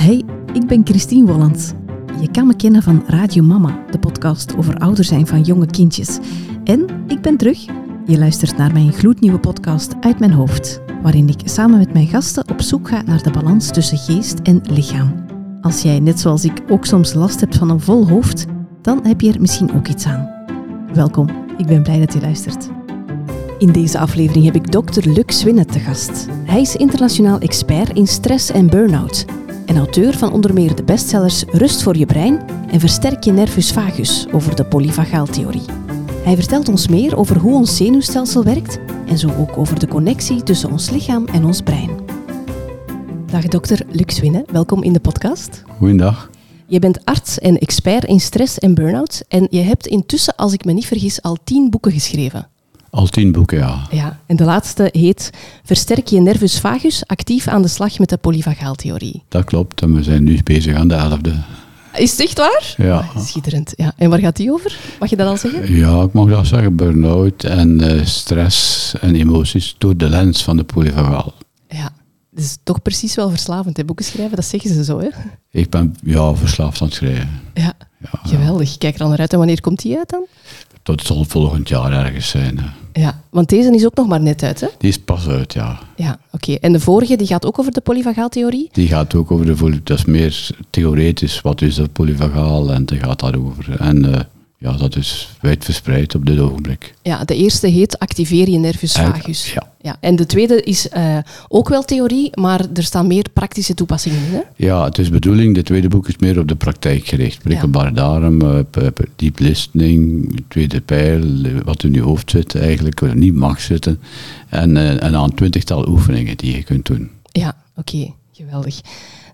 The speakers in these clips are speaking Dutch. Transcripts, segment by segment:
Hey, ik ben Christine Wollands. Je kan me kennen van Radio Mama, de podcast over ouder zijn van jonge kindjes. En ik ben terug. Je luistert naar mijn gloednieuwe podcast Uit mijn hoofd, waarin ik samen met mijn gasten op zoek ga naar de balans tussen geest en lichaam. Als jij, net zoals ik, ook soms last hebt van een vol hoofd, dan heb je er misschien ook iets aan. Welkom, ik ben blij dat je luistert. In deze aflevering heb ik dokter Luc Swinnet te gast. Hij is internationaal expert in stress en burn-out en auteur van onder meer de bestsellers Rust voor je brein en Versterk je nervus vagus over de polyvagaaltheorie. Hij vertelt ons meer over hoe ons zenuwstelsel werkt en zo ook over de connectie tussen ons lichaam en ons brein. Dag dokter Luc Swinnet, welkom in de podcast. Goedendag. Je bent arts en expert in stress en burn-out en je hebt intussen, als ik me niet vergis, al tien boeken geschreven. Al tien boeken, ja. Ja, en de laatste heet Versterk je nervus vagus, actief aan de slag met de polyvagaaltheorie. Dat klopt, en we zijn nu bezig aan de elfde. Is het echt waar? Ja. Ah, schitterend. Ja. En waar gaat die over? Mag je dat al zeggen? Ja, ik mag dat zeggen. Burn-out en eh, stress en emoties door de lens van de polyvagaal. Ja, het is toch precies wel verslavend, hè? boeken schrijven, dat zeggen ze zo, hè? Ik ben ja, verslaafd aan het schrijven. Ja, Ja, geweldig. Kijk er al naar uit. En wanneer komt die uit dan? Dat zal volgend jaar ergens zijn. hè. Ja, want deze is ook nog maar net uit, hè? Die is pas uit, ja. Ja, oké. En de vorige, die gaat ook over de polyvagaaltheorie? Die gaat ook over de Dat is meer theoretisch. Wat is dat polyvagaal? En daar gaat dat over. En eh, ja, dat is wijd verspreid op dit ogenblik. Ja, de eerste heet Activeer je nervus vagus. ja. Ja, en de tweede is eh, ook wel theorie, maar er staan meer praktische toepassingen in, hè? Ja, het is bedoeling, het tweede boek is meer op de praktijk gericht. Prikkelbare darm, eh, deep listening, tweede pijl, wat in je hoofd zit eigenlijk, wat niet mag zitten. En, eh, en aan twintigtal oefeningen die je kunt doen. Ja, oké, geweldig.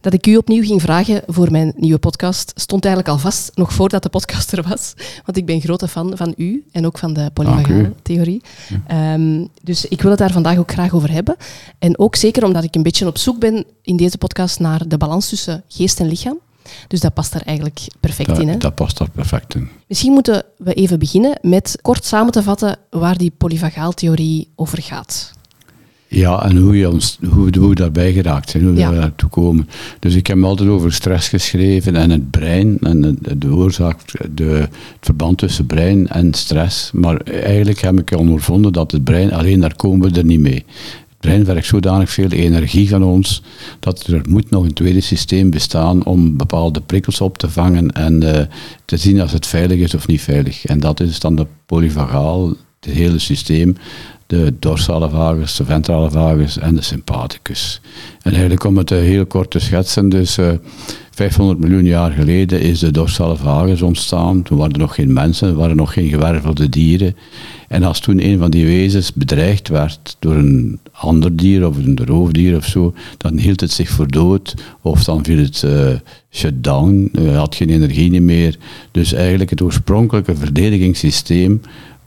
Dat ik u opnieuw ging vragen voor mijn nieuwe podcast stond eigenlijk al vast, nog voordat de podcast er was. Want ik ben grote fan van u en ook van de polyvagaaltheorie. Ehm dus ik wil het daar vandaag ook graag over hebben. En ook zeker omdat ik een beetje op zoek ben in deze podcast naar de balans tussen geest en lichaam. Dus dat past daar eigenlijk perfect in. Hè? Dat, dat past daar perfect in. Misschien moeten we even beginnen met kort samen te vatten waar die polyvagaaltheorie over gaat. Ja, en hoe, je ons, hoe, hoe we daarbij geraakt zijn, hoe Ja. we naartoe komen. Dus ik heb altijd over stress geschreven en het brein en de, de oorzaak, de, het verband tussen brein en stress. Maar eigenlijk heb ik ondervonden dat het brein, alleen daar komen we er niet mee. Het brein werkt zodanig veel energie van ons, dat er moet nog een tweede systeem bestaan om bepaalde prikkels op te vangen en eh, te zien als het veilig is of niet veilig. En dat is dan de polyvagaal, het hele systeem, de dorsale vagus, de ventrale vagus en de sympathicus. En eigenlijk om het eh, heel kort te schetsen, dus eh, 500 miljoen jaar geleden is de dorsale vagus ontstaan. Toen waren er nog geen mensen, er waren nog geen gewervelde dieren. En als toen een van die wezens bedreigd werd door een ander dier of een roofdier of zo, dan hield het zich voor dood of dan viel het eh shut down, eh, had geen energie meer. Dus eigenlijk het oorspronkelijke verdedigingssysteem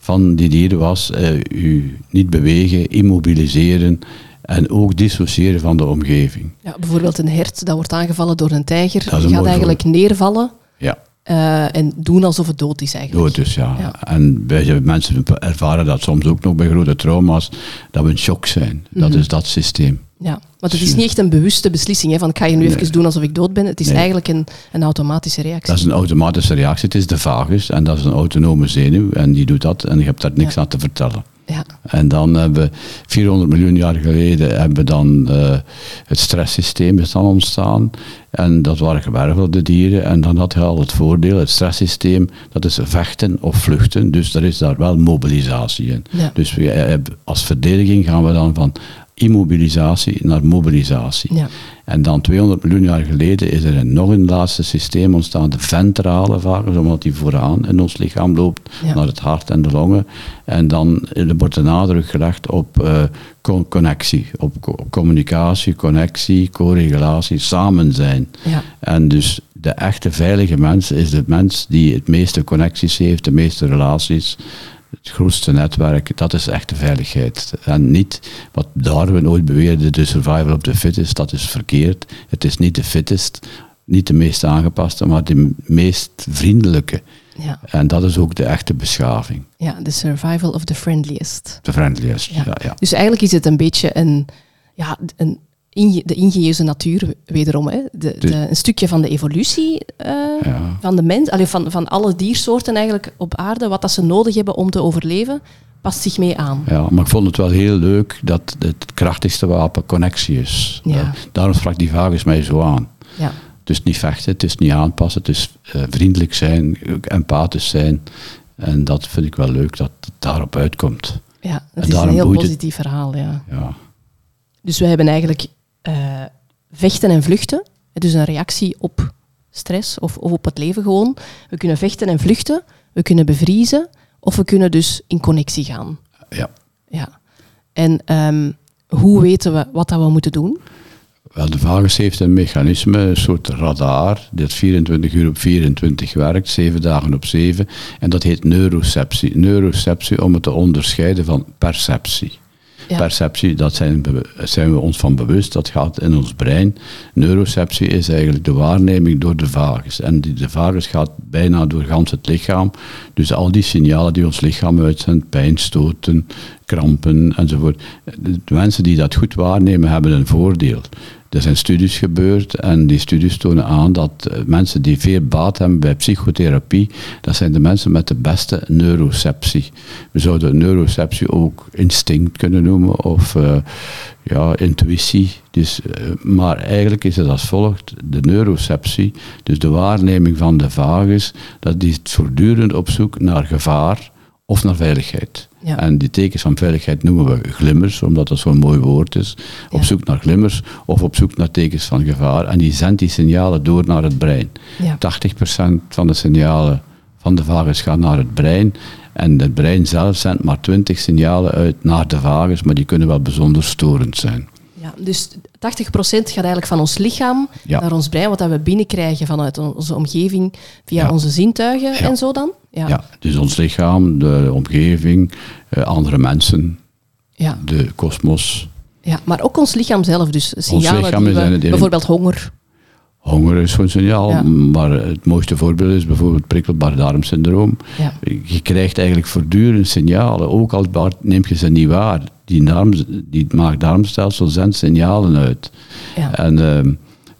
van die dieren was eh, u niet bewegen, immobiliseren en ook dissociëren van de omgeving. Ja, bijvoorbeeld een hert dat wordt aangevallen door een tijger. Is Die een gaat eigenlijk neervallen Ja, eh, en doen alsof het dood is eigenlijk. dood dus, ja. Ja. En wij mensen ervaren dat soms ook nog bij grote trauma's, dat we in shock zijn. Dat Mhm. is dat systeem. Ja, want het is niet echt een bewuste beslissing, hè, van ik ga je nu Nee. even doen alsof ik dood ben. Het is Nee. eigenlijk een, een automatische reactie. Dat is een automatische reactie. Het is de vagus en dat is een autonome zenuw en die doet dat en je hebt daar niks Ja. aan te vertellen. Ja, En dan hebben we 400 miljoen jaar geleden hebben we dan eh, het stresssysteem is dan ontstaan. En dat waren gewervelde dieren. En dan had je al het voordeel, het stresssysteem, dat is vechten of vluchten. Dus er is daar wel mobilisatie in. Ja. Dus we, eh, als verdediging gaan we dan van immobilisatie naar mobilisatie. ja. En dan 200 miljoen jaar geleden is er een, nog een laatste systeem ontstaan, de ventrale vagus, omdat die vooraan in ons lichaam loopt, Ja. naar het hart en de longen. En dan wordt de nadruk gelegd op eh, con- connectie, op co- communicatie, connectie, co-regulatie, samen zijn. ja. En dus de echte veilige mens is de mens die het meeste connecties heeft, de meeste relaties, het grootste netwerk. Dat is echte veiligheid. En niet wat Darwin ooit beweerde, de survival of the fittest, dat is verkeerd. Het is niet de fittest, niet de meest aangepaste, maar de meest vriendelijke. Ja. En dat is ook de echte beschaving. ja, the survival of the friendliest. De friendliest. Ja. Ja, ja. Dus eigenlijk is het een beetje een, ja, een inge- de ingenieuze natuur wederom. Hè. De, de, een stukje van de evolutie eh, Ja. van de mens, allee, van, van alle diersoorten eigenlijk op aarde, wat dat ze nodig hebben om te overleven, past zich mee aan. Ja, maar ik vond het wel heel leuk dat het krachtigste wapen connectie is. Ja. Daarom sprak die vagus mij zo aan. Ja. Het is niet vechten, het is niet aanpassen, het is eh, vriendelijk zijn, empathisch zijn. En dat vind ik wel leuk dat het daarop uitkomt. Ja, En het is een heel positief verhaal. Ja. Ja, Dus we hebben eigenlijk eh, vechten en vluchten. Dus een reactie op stress of, of op het leven gewoon. We kunnen vechten en vluchten. We kunnen bevriezen. Of we kunnen dus in connectie gaan. ja. Ja. En ehm, hoe weten we wat dat we moeten doen? Wel, de vagus heeft een mechanisme, een soort radar, dat 24 uur op 24 werkt, 7 dagen op 7. En dat heet neuroceptie. Neuroceptie om het te onderscheiden van perceptie. Ja. Perceptie, dat zijn, zijn we ons van bewust, dat gaat in ons brein. Neuroceptie is eigenlijk de waarneming door de vagus. En die, de vagus gaat bijna door gans het lichaam. Dus al die signalen die ons lichaam uitzendt, pijn, stoten, krampen enzovoort. De mensen die dat goed waarnemen, hebben een voordeel. Er zijn studies gebeurd en die studies tonen aan dat eh, mensen die veel baat hebben bij psychotherapie, dat zijn de mensen met de beste neuroceptie. We zouden neuroceptie ook instinct kunnen noemen of eh, ja, intuïtie. Dus, eh, maar eigenlijk is het als volgt, de neuroceptie, dus de waarneming van de vagus, dat is voortdurend op zoek naar gevaar of naar veiligheid. Ja. En die tekens van veiligheid noemen we glimmers, omdat dat zo'n mooi woord is. Op Ja. zoek naar glimmers of op zoek naar tekens van gevaar. En die zendt die signalen door naar het brein. Ja. 80% van de signalen van de vagus gaan naar het brein. En het brein zelf zendt maar 20 signalen uit naar de vagus, maar die kunnen wel bijzonder storend zijn. Ja, dus 80% gaat eigenlijk van ons lichaam naar ons brein, wat dat we binnenkrijgen vanuit onze omgeving via onze zintuigen en zo dan. Ja. Ja, dus ons lichaam, de omgeving, eh, andere mensen, Ja. de kosmos. Ja, maar ook ons lichaam zelf. Dus signalen lichaam in het- bijvoorbeeld honger. Honger is zo'n signaal, Ja. maar het mooiste voorbeeld is bijvoorbeeld prikkelbaar darmsyndroom. Ja. Je krijgt eigenlijk voortdurend signalen, ook al neem je ze niet waar. Die, darm, die maag-darmstelsel zendt signalen uit. Ja. En ehm,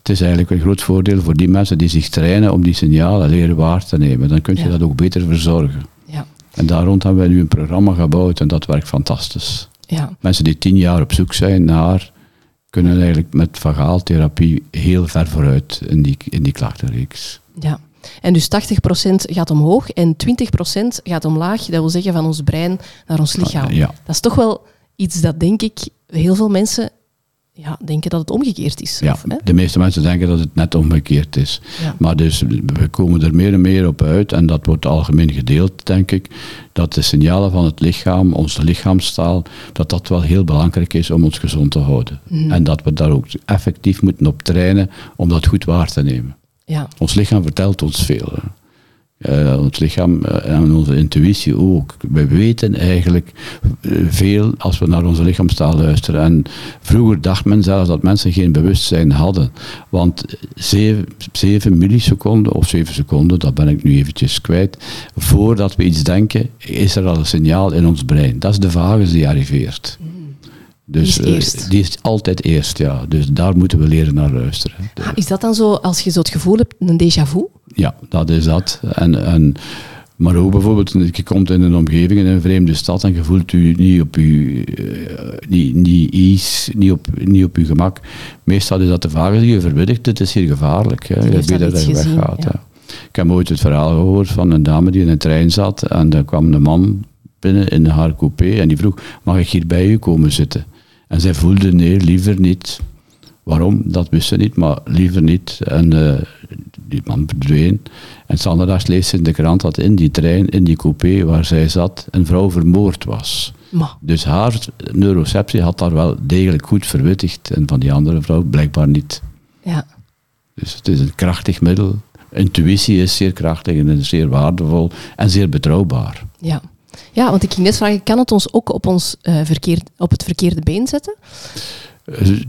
het is eigenlijk een groot voordeel voor die mensen die zich trainen om die signalen leren waar te nemen. Dan kun je Ja. dat ook beter verzorgen. Ja. En daar rond hebben wij nu een programma gebouwd en dat werkt fantastisch. Ja. Mensen die tien jaar op zoek zijn naar, kunnen eigenlijk met vagaaltherapie heel ver vooruit in die, in die klachtenreeks. ja. En dus 80% gaat omhoog en 20% gaat omlaag. Dat wil zeggen van ons brein naar ons lichaam. Ja. Dat is toch wel iets dat, denk ik, heel veel mensen ja, denken dat het omgekeerd is. Ja, Of, hè? de meeste mensen denken dat het net omgekeerd is. Ja. Maar dus we komen er meer en meer op uit, en dat wordt algemeen gedeeld, denk ik, dat de signalen van het lichaam, onze lichaamstaal, dat dat wel heel belangrijk is om ons gezond te houden. Mhm. En dat we daar ook effectief moeten op trainen om dat goed waar te nemen. Ja. Ons lichaam vertelt ons veel. hè. Eh, ons lichaam eh, en onze intuïtie ook. We weten eigenlijk eh, veel als we naar onze lichaamstaal luisteren. En vroeger dacht men zelfs dat mensen geen bewustzijn hadden. Want 7, milliseconden of 7 seconden, dat ben ik nu eventjes kwijt, voordat we iets denken, is er al een signaal in ons brein. Dat is de vagus die arriveert. Dus, Die is eh, die is altijd eerst, ja. Dus daar moeten we leren naar luisteren. Ah, is dat dan zo, als je zo het gevoel hebt, een déjà vu? Ja, dat is dat. En, en, maar ook bijvoorbeeld, je komt in een omgeving, in een vreemde stad, en je voelt u niet op je, eh, niet, niet ease, niet op, niet op je gemak. Meestal is dat de vagus die je verwittigt, het is hier gevaarlijk. Hè. Je weet dat je weggaat. ja. Ik heb ooit het verhaal gehoord van een dame die in een trein zat, en daar kwam een man binnen in haar coupé, en die vroeg, mag ik hier bij u komen zitten? En zij voelde, nee, liever niet. Waarom? Dat wist ze niet, maar liever niet. En eh, die man verdween. En zondags leest ze in de krant dat in die trein, in die coupé waar zij zat, een vrouw vermoord was. Dus haar neuroceptie had daar wel degelijk goed verwittigd. En van die andere vrouw blijkbaar niet. ja. Dus het is een krachtig middel. Intuïtie is zeer krachtig en zeer waardevol en zeer betrouwbaar. Ja. ja, want ik ging net vragen, kan het ons ook op, ons, eh, verkeerd, op het verkeerde been zetten?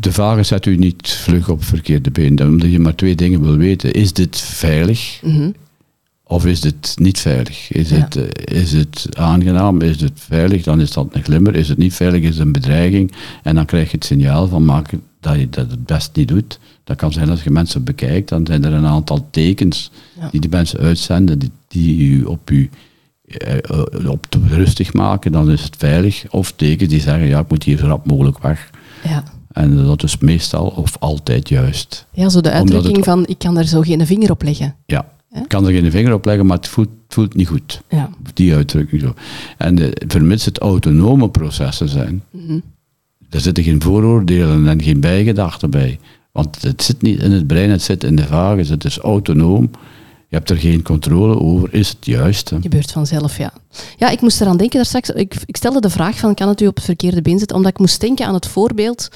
De vagen zet u niet vlug op verkeerde been, omdat je maar twee dingen wil weten. Is dit veilig Mhm. of is dit niet veilig? Is, Ja. het, eh, is het aangenaam? Is het veilig? Dan is dat een glimmer. Is het niet veilig? Is het een bedreiging? En dan krijg je het signaal van maak dat je dat het best niet doet. Dat kan zijn als je mensen bekijkt, dan zijn er een aantal tekens Ja. die de mensen uitzenden, die, die u op u eh, eh, op te rustig maken, dan is het veilig. Of tekens die zeggen, ja, ik moet hier zo rap mogelijk weg. Ja. En dat is meestal of altijd juist. ja, zo de uitdrukking het- van ik kan daar zo geen vinger op leggen. Ja, ik kan er geen vinger op leggen, maar het voelt, het voelt niet goed. Ja. Die uitdrukking zo. En vermits het autonome processen zijn, Mhm. er zitten geen vooroordelen en geen bijgedachten bij. Want het zit niet in het brein, het zit in de vagus, het is autonoom. Je hebt er geen controle over, is het juist? hè? Gebeurt vanzelf, ja. Ja, ik moest eraan denken daar straks. Ik, ik stelde de vraag van, kan het u op het verkeerde been zetten? Omdat ik moest denken aan het voorbeeld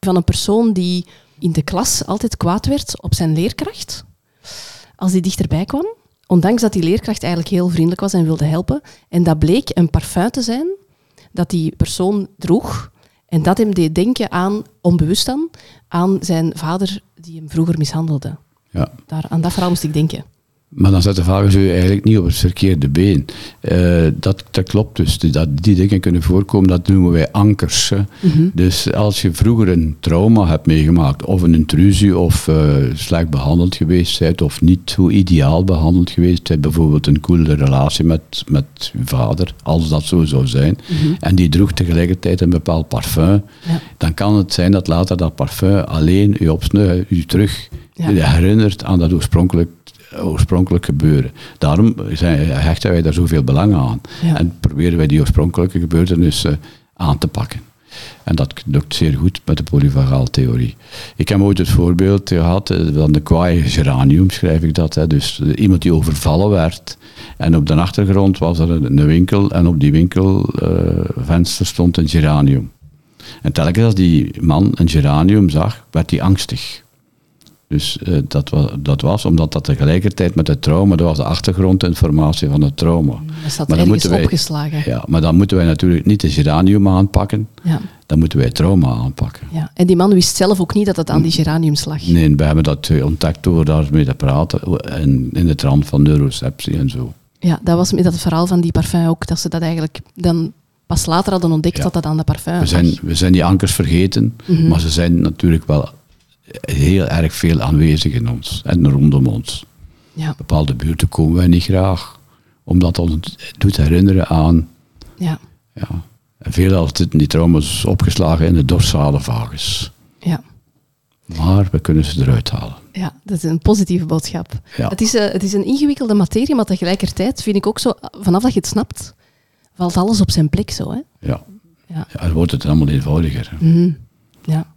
van een persoon die in de klas altijd kwaad werd op zijn leerkracht. Als die dichterbij kwam. Ondanks dat die leerkracht eigenlijk heel vriendelijk was en wilde helpen. En dat bleek een parfum te zijn dat die persoon droeg. En dat hem deed denken aan, onbewust dan, aan zijn vader die hem vroeger mishandelde. Ja. Daar, aan dat verhaal moest ik denken. Maar dan zet de u eigenlijk niet op het verkeerde been. Eh, dat, dat klopt dus. Dat, die dingen kunnen voorkomen, dat noemen wij ankers. hè. Dus als je vroeger een trauma hebt meegemaakt, of een intrusie, of eh, slecht behandeld geweest bent, of niet zo ideaal behandeld geweest bent, bijvoorbeeld een coole relatie met, met je vader, als dat zo zou zijn, en die droeg tegelijkertijd een bepaald parfum, Ja. dan kan het zijn dat later dat parfum alleen u opsnuift, u terug Ja. herinnert aan dat oorspronkelijk, oorspronkelijk gebeuren. Daarom zijn, hechten wij daar zoveel belang aan. Ja. En proberen wij die oorspronkelijke gebeurtenissen aan te pakken. En dat lukt zeer goed met de polyvagaaltheorie. Ik heb ooit het voorbeeld gehad eh, van de kwaai geranium, schrijf ik dat. Hè. Dus eh, iemand die overvallen werd. En op de achtergrond was er een, een winkel en op die winkelvenster stond een geranium. En telkens als die man een geranium zag, werd hij angstig. Dus eh, dat, was, dat was omdat dat tegelijkertijd met het trauma, dat was de achtergrondinformatie van het trauma. Dat staat Maar dan moeten wij- opgeslagen. Ja, maar dan moeten wij natuurlijk niet de geranium aanpakken, Ja, dan moeten wij het trauma aanpakken. ja. En die man wist zelf ook niet dat het aan die geraniums lag. Nee, we hebben dat ontdekt door daarmee te praten en in de trant van neuroceptie en zo. Ja, dat was met dat verhaal van die parfum ook, dat ze dat eigenlijk dan pas later hadden ontdekt Ja. dat dat aan de parfum We lag. zijn, we zijn die ankers vergeten, Mhm. maar ze zijn natuurlijk wel heel erg veel aanwezig in ons en rondom ons. Ja, Bepaalde buurten komen wij niet graag, omdat dat ons doet herinneren aan ja, Ja. En veelal zitten die trauma's opgeslagen in de dorsale vagus. ja. Maar we kunnen ze eruit halen. Ja, dat is een positieve boodschap. Ja. Het, is, eh, het is een ingewikkelde materie, maar tegelijkertijd vind ik ook zo, vanaf dat je het snapt, valt alles op zijn plek zo. Hè? Ja. Ja. ja dan wordt het allemaal eenvoudiger. Mhm. ja.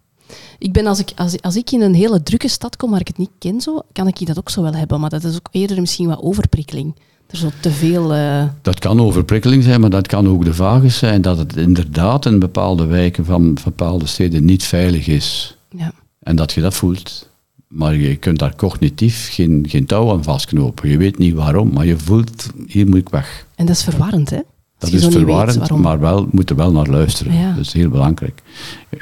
Ik ben als ik, als, als ik in een hele drukke stad kom waar ik het niet ken, zo, kan ik dat ook zo wel hebben. Maar dat is ook eerder misschien wat overprikkeling. Er is zo te veel... eh, Dat kan overprikkeling zijn, maar dat kan ook de vagus zijn. Dat het inderdaad in bepaalde wijken van bepaalde steden niet veilig is. ja. En dat je dat voelt. Maar je kunt daar cognitief geen, geen touw aan vastknopen. Je weet niet waarom, maar je voelt, hier moet ik weg. En dat is verwarrend, hè? Dat is verwarrend, maar wel, moet er wel naar luisteren. Ja. Dat is heel belangrijk.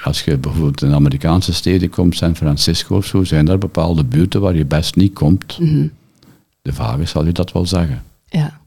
Als je bijvoorbeeld in Amerikaanse steden komt, San Francisco of zo, zijn er bepaalde buurten waar je best niet komt. Mhm. De vagus zal je dat wel zeggen. Ja.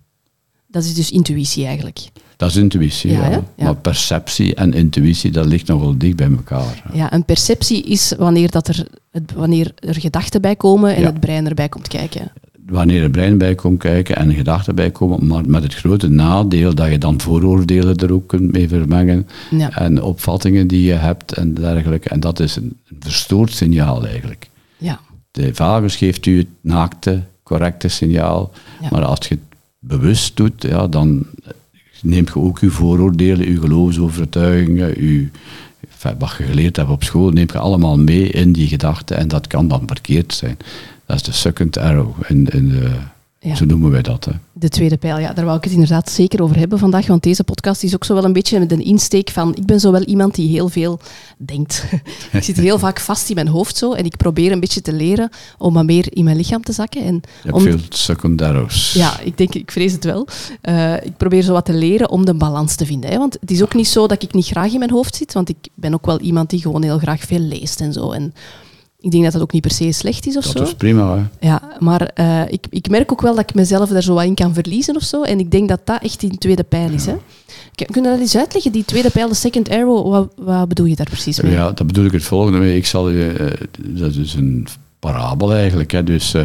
Dat is dus intuïtie eigenlijk. Dat is intuïtie, Ja, ja. hè? Ja. Maar perceptie en intuïtie, dat ligt nogal dicht bij elkaar. Ja, een perceptie is wanneer, dat er, wanneer er gedachten bij komen en het brein erbij komt kijken. Wanneer het brein bij komt kijken en gedachten bij komen, maar met het grote nadeel dat je dan vooroordelen er ook kunt mee vermengen Ja. en opvattingen die je hebt en dergelijke. En dat is een verstoord signaal eigenlijk. Ja. De vagus geeft u het naakte, correcte signaal. Ja. Maar als je het bewust doet, ja, dan neemt je ook uw vooroordelen, uw geloofsovertuigingen, uw, wat je geleerd hebt op school, neemt je allemaal mee in die gedachten. En dat kan dan verkeerd zijn. Dat is de second arrow. Ja. Zo noemen wij dat. Hè. De tweede pijl, ja, daar wou ik het inderdaad zeker over hebben vandaag, want deze podcast is ook zo wel een beetje met een insteek van, ik ben zo wel iemand die heel veel denkt. ik zit heel vaak vast in mijn hoofd zo en ik probeer een beetje te leren om wat meer in mijn lichaam te zakken. En Je hebt om, veel second arrows. Ja, ik denk, ik vrees het wel. Eh, ik probeer zo wat te leren om de balans te vinden. Hè? Want het is ook niet zo dat ik niet graag in mijn hoofd zit, want ik ben ook wel iemand die gewoon heel graag veel leest en zo. En Ik denk dat dat ook niet per se slecht is of Dat zo. is prima, hè. Ja, maar eh, ik, ik merk ook wel dat ik mezelf daar zo wat in kan verliezen of zo. En ik denk dat dat echt die tweede pijl is. Hè? Kun je dat eens uitleggen, die tweede pijl, de second arrow? Wat, wat bedoel je daar precies mee? Ja, dat bedoel ik het volgende mee. Ik zal je, eh, dat is een parabel eigenlijk, hè. Dus, eh,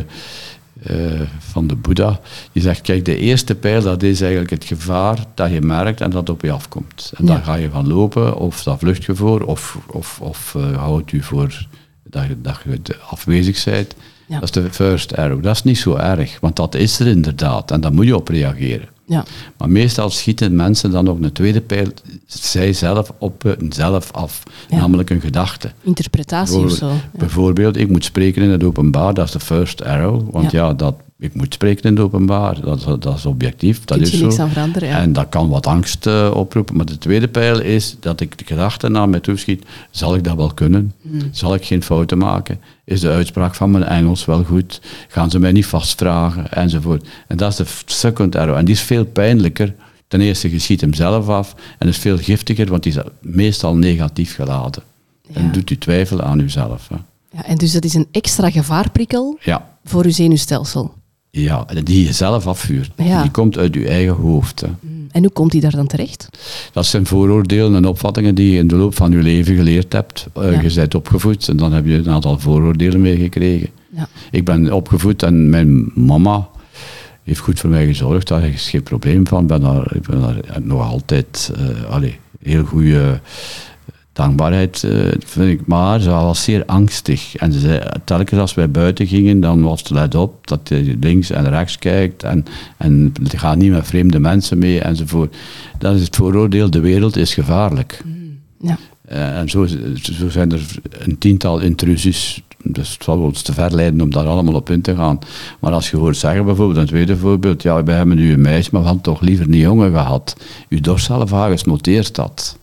van de Boeddha. Die zegt, kijk, de eerste pijl, dat is eigenlijk het gevaar dat je merkt en dat op je afkomt. En Ja. daar ga je van lopen, of dat vlucht je voor, of, of, of eh, houdt u voor dat je, dat je de- afwezig bent. Ja. Dat is de first arrow. Dat is niet zo erg, want dat is er inderdaad. En daar moet je op reageren. Ja, Maar meestal schieten mensen dan ook een tweede pijl, zij zelf op hunzelf af. Ja. Namelijk een gedachte. interpretatie of zo. Bijvoorbeeld, ik moet spreken in het openbaar, dat is de first arrow. Want ja, dat, ik moet spreken in het openbaar, dat, is- dat is objectief, dat is zo. aan veranderen. Ja. En dat kan wat angst eh, oproepen. Maar de tweede pijl is dat ik de gedachte naar mij toe schiet. Zal ik dat wel kunnen? Hmm. Zal ik geen fouten maken? Is de uitspraak van mijn Engels wel goed? Gaan ze mij niet vastvragen? Enzovoort. En dat is de second arrow. En die is veel pijnlijker. Ten eerste, je schiet hem zelf af. En is veel giftiger, want die is meestal negatief geladen. Ja. En doet u twijfelen aan uzelf. Hè. Ja, en dus dat is een extra gevaarprikkel Ja. voor uw zenuwstelsel. Ja, die je zelf afvuurt. Ja. Die komt uit je eigen hoofd. Hè. Mm. En hoe komt die daar dan terecht? Dat zijn vooroordelen en opvattingen die je in de loop van je leven geleerd hebt. Eh, Ja. Je bent opgevoed en dan heb je een aantal vooroordelen meegekregen. Ja. Ik ben opgevoed en mijn mama heeft goed voor mij gezorgd. Daar is geen probleem van. Ik ben daar, ik ben daar nog altijd uh, heel goede dankbaarheid, uh, vind ik. Maar ze was zeer angstig. En ze zei, telkens als wij buiten gingen, dan was het let op dat je links en rechts kijkt. En, en ga niet met vreemde mensen mee enzovoort. Dat is het vooroordeel, de wereld is gevaarlijk. Mm. Ja. Uh, en zo, zo, zijn er een tiental intrusies. Dus het zal ons te ver leiden om daar allemaal op in te gaan. Maar als je hoort zeggen, bijvoorbeeld, een tweede voorbeeld, ja, wij hebben nu een meisje, maar we hadden toch liever een jongen gehad. Uw dorsale noteert dat.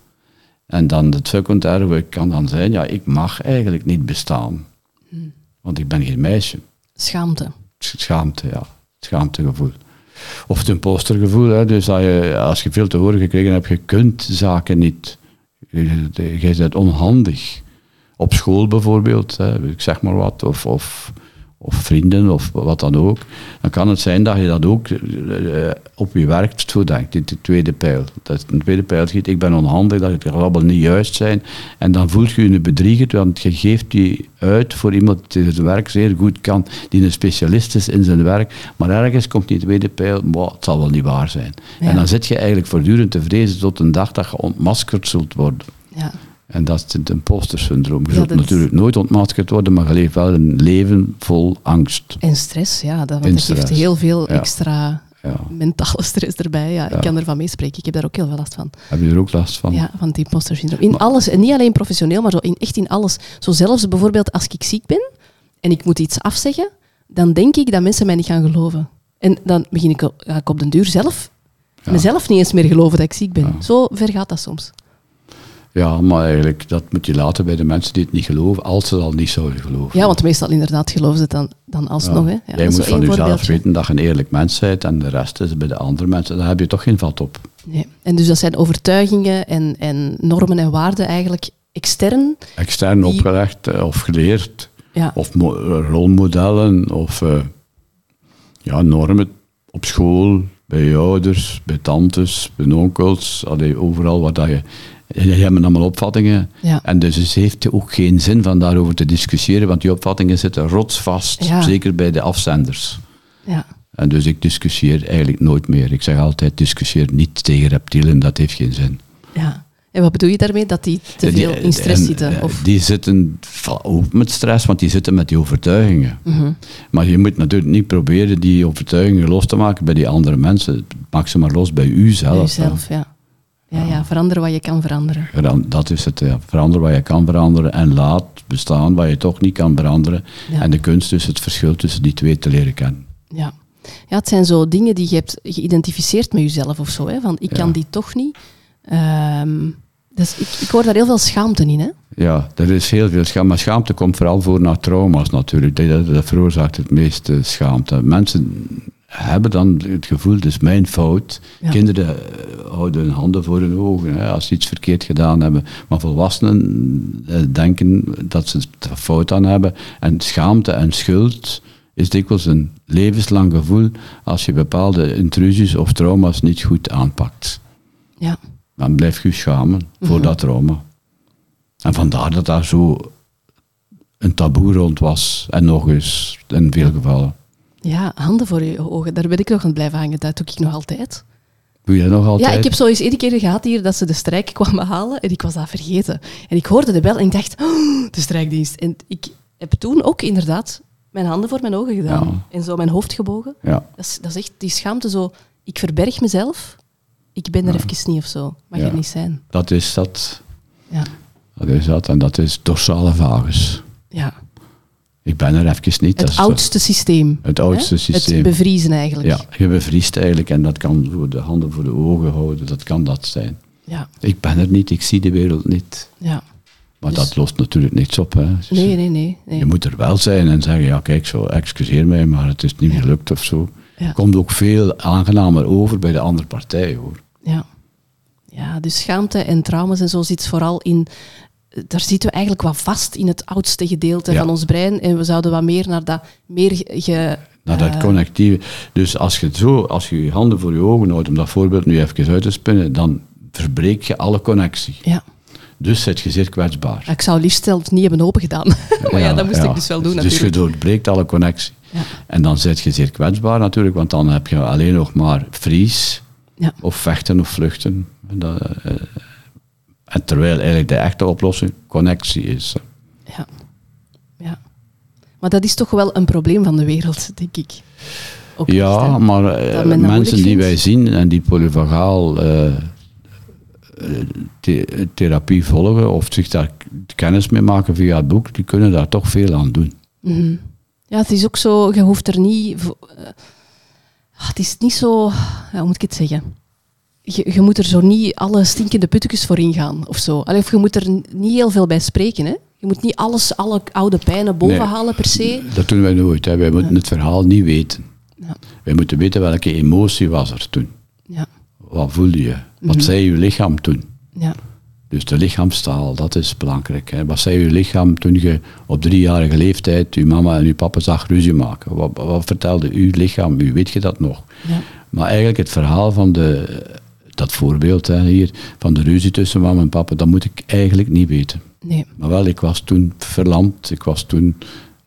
En dan het secundaire kan dan zijn, ja, ik mag eigenlijk niet bestaan. Hmm. Want ik ben geen meisje. Schaamte. Schaamte, ja. Schaamtegevoel. Of het impostergevoel, hè. dus dat je, als je veel te horen gekregen hebt, je kunt zaken niet. Je, je bent onhandig. Op school bijvoorbeeld, hè, ik zeg maar wat, of, of, of vrienden of wat dan ook. Dan kan het zijn dat je dat ook uh, op je werk zo denkt, dit de tweede pijl. Dat is een tweede pijl schiet, ik ben onhandig, dat het allemaal niet juist zijn. En dan voelt je je bedriegend, want je geeft die uit voor iemand die het werk zeer goed kan, die een specialist is in zijn werk. Maar ergens komt die tweede pijl, wow, het zal wel niet waar zijn. Ja. En dan zit je eigenlijk voortdurend te vrezen tot een dag dat je ontmaskerd zult worden. Ja. En dat is het imposter-syndroom. Je ja, zult natuurlijk is... nooit ontmaskerd worden, maar je leeft wel een leven vol angst. En stress, ja. Dat, geeft heel veel ja. extra ja. mentale stress erbij. Ja, ik kan ervan meespreken. Ik heb daar ook heel veel last van. Heb je er ook last van? Ja, van het imposter-syndroom. In maar, alles, en niet alleen professioneel, maar zo in, echt in alles. Zo zelfs bijvoorbeeld als ik ziek ben en ik moet iets afzeggen, dan denk ik dat mensen mij niet gaan geloven. En dan begin ik, ga ik op den duur zelf mezelf niet eens meer geloven dat ik ziek ben. Zo ver gaat dat soms. Ja, maar eigenlijk, dat moet je laten bij de mensen die het niet geloven, als ze al niet zouden geloven. Ja, want meestal inderdaad geloven ze het dan, dan alsnog. Ja. Hè? Ja, Jij moet van jezelf weten dat je een eerlijk mens bent en de rest is bij de andere mensen. Daar heb je toch geen vat op. Nee. En dus dat zijn overtuigingen en, en normen en waarden eigenlijk extern. Extern die... opgelegd of geleerd. Ja. Of rolmodellen of uh, ja, normen op school, bij je ouders, bij tantes, bij onkels, allee, overal waar dat je hebben allemaal opvattingen. Ja. En dus het heeft ook geen zin van daarover te discussiëren, want die opvattingen zitten rotsvast, ja. zeker bij de afzenders. Ja. En dus ik discussieer eigenlijk nooit meer. Ik zeg altijd, discussieer niet tegen reptielen, dat heeft geen zin. Ja. En wat bedoel je daarmee? Dat die te veel die, in stress en, zitten? Of? Die zitten ook met stress, want die zitten met die overtuigingen. Mm -hmm. Maar je moet natuurlijk niet proberen die overtuigingen los te maken bij die andere mensen. Maak ze maar los bij uzelf. Bij uzelf, ja. Ja, ja, veranderen wat je kan veranderen. Dat is het, ja. Veranderen wat je kan veranderen en laat bestaan wat je toch niet kan veranderen. Ja. En de kunst is het verschil tussen die twee te leren kennen. Ja. ja, het zijn zo dingen die je hebt geïdentificeerd met jezelf of zo. Hè? Van, ik ja. kan die toch niet. Um, dus ik, ik hoor daar heel veel schaamte in, hè? Ja, er is heel veel schaamte. Maar schaamte komt vooral voor na trauma's natuurlijk. Dat, dat veroorzaakt het meeste schaamte. Mensen hebben dan het gevoel, is mijn fout. Ja. Kinderen eh, houden hun handen voor hun ogen hè, als ze iets verkeerd gedaan hebben. Maar volwassenen eh, denken dat ze het fout aan hebben. En schaamte en schuld is dikwijls een levenslang gevoel als je bepaalde intrusies of trauma's niet goed aanpakt. Ja. Dan blijf je je schamen voor Mhm. dat trauma. En vandaar dat daar zo een taboe rond was. En nog eens, in veel gevallen. Ja, handen voor je ogen. Daar ben ik nog aan het blijven hangen. Dat doe ik nog altijd. Doe dat nog altijd? Ja, ik heb zo eens één keer gehad hier dat ze de strijk kwamen halen en ik was dat vergeten. En ik hoorde de bel en ik dacht, "Oh, de strijkdienst. En ik heb toen ook inderdaad mijn handen voor mijn ogen gedaan. Ja. En zo mijn hoofd gebogen. Ja. Dat is, dat is echt die schaamte zo. Ik verberg mezelf. Ik ben er even niet of zo. Mag er niet zijn. Dat is dat. Ja. Dat is dat. En dat is dorsale vagus. ja. Ik ben er even niet. Het is oudste systeem. Het oudste hè? systeem. Het bevriezen eigenlijk. Ja, je bevriest eigenlijk en dat kan voor de handen voor de ogen houden. Dat kan dat zijn. Ja. Ik ben er niet, ik zie de wereld niet. ja. Maar Dus- dat lost natuurlijk niets op. Hè. Dus Nee, nee, nee. nee. Je moet er wel zijn en zeggen, ja kijk, zo, excuseer mij, maar het is niet gelukt of zo. Ja. Komt ook veel aangenamer over bij de andere partij, hoor. Ja. ja, dus schaamte en trauma's en zo zit vooral in... Daar zitten we eigenlijk wat vast in het oudste gedeelte Ja. van ons brein. En we zouden wat meer naar dat meer ge... Naar dat eh, connectieve. Dus als je, zo, als je je handen voor je ogen houdt, om dat voorbeeld nu even uit te spinnen, dan verbreek je alle connectie. ja. Dus zit je zeer kwetsbaar. Ik zou liefst zelf niet hebben opengedaan. maar ja, dat moest ik dus wel doen Dus natuurlijk. je doorbreekt alle connectie. Ja. En dan zit je zeer kwetsbaar natuurlijk, want dan heb je alleen nog maar vries, Ja. of vechten of vluchten. En, dat, eh, en terwijl eigenlijk de echte oplossing connectie is. Ja. ja. Maar dat is toch wel een probleem van de wereld, denk ik. Ook Ja, maar eh, mensen die wij zien en die polyvagaal eh, eh, the- therapie volgen of zich daar kennis mee maken via het boek, die kunnen daar toch veel aan doen. Mhm. Ja, het is ook zo, je hoeft er niet... eh, ah, het is niet zo... Ja, hoe moet ik het zeggen? Je, je moet er zo niet alle stinkende puttekes voor ingaan, of zo. Allee, of je moet er niet heel veel bij spreken, hè? Je moet niet alles, alle oude pijnen boven Nee. halen per se. Dat doen wij nooit. Hè. Wij moeten het verhaal niet weten. Ja. Wij moeten weten welke emotie was er toen. Ja, Wat voelde je? Wat Mhm. zei je lichaam toen? ja, Dus de lichaamstaal, dat is belangrijk. Hè. Wat zei je lichaam toen je op driejarige leeftijd je mama en je papa zag ruzie maken? Wat, wat vertelde uw lichaam u? Weet je dat nog? ja. Maar eigenlijk het verhaal van de, dat voorbeeld hè, hier, van de ruzie tussen mama en papa, dat moet ik eigenlijk niet weten. Nee. Maar wel, ik was toen verlamd. Ik was toen,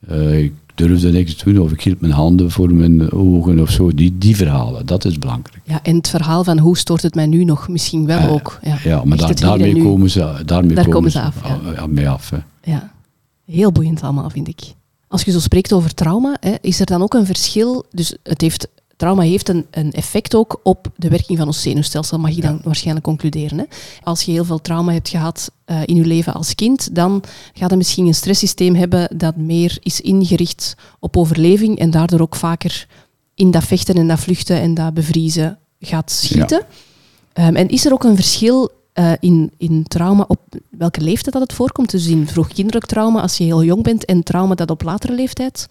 eh, ik durfde niks te doen of ik hield mijn handen voor mijn ogen of zo. Die, die verhalen, dat is belangrijk. Ja, en het verhaal van hoe stoort het mij nu nog, misschien wel Eh, ook. Ja, Ja, maar daar- daarmee, nu. komen ze, daarmee Daar komen komen ze af, ja. ja, mee af. Hè. Ja, heel boeiend allemaal, vind ik. Als je zo spreekt over trauma, hè, is er dan ook een verschil? Dus het heeft, trauma heeft een, een effect ook op de werking van ons zenuwstelsel, mag je dan waarschijnlijk concluderen. Hè? Als je heel veel trauma hebt gehad eh, in je leven als kind, dan gaat je misschien een stresssysteem hebben dat meer is ingericht op overleving en daardoor ook vaker in dat vechten en dat vluchten en dat bevriezen gaat schieten. Ehm, en is er ook een verschil eh, in, in trauma op welke leeftijd dat het voorkomt? Dus in vroegkinderlijk trauma als je heel jong bent en trauma dat op latere leeftijd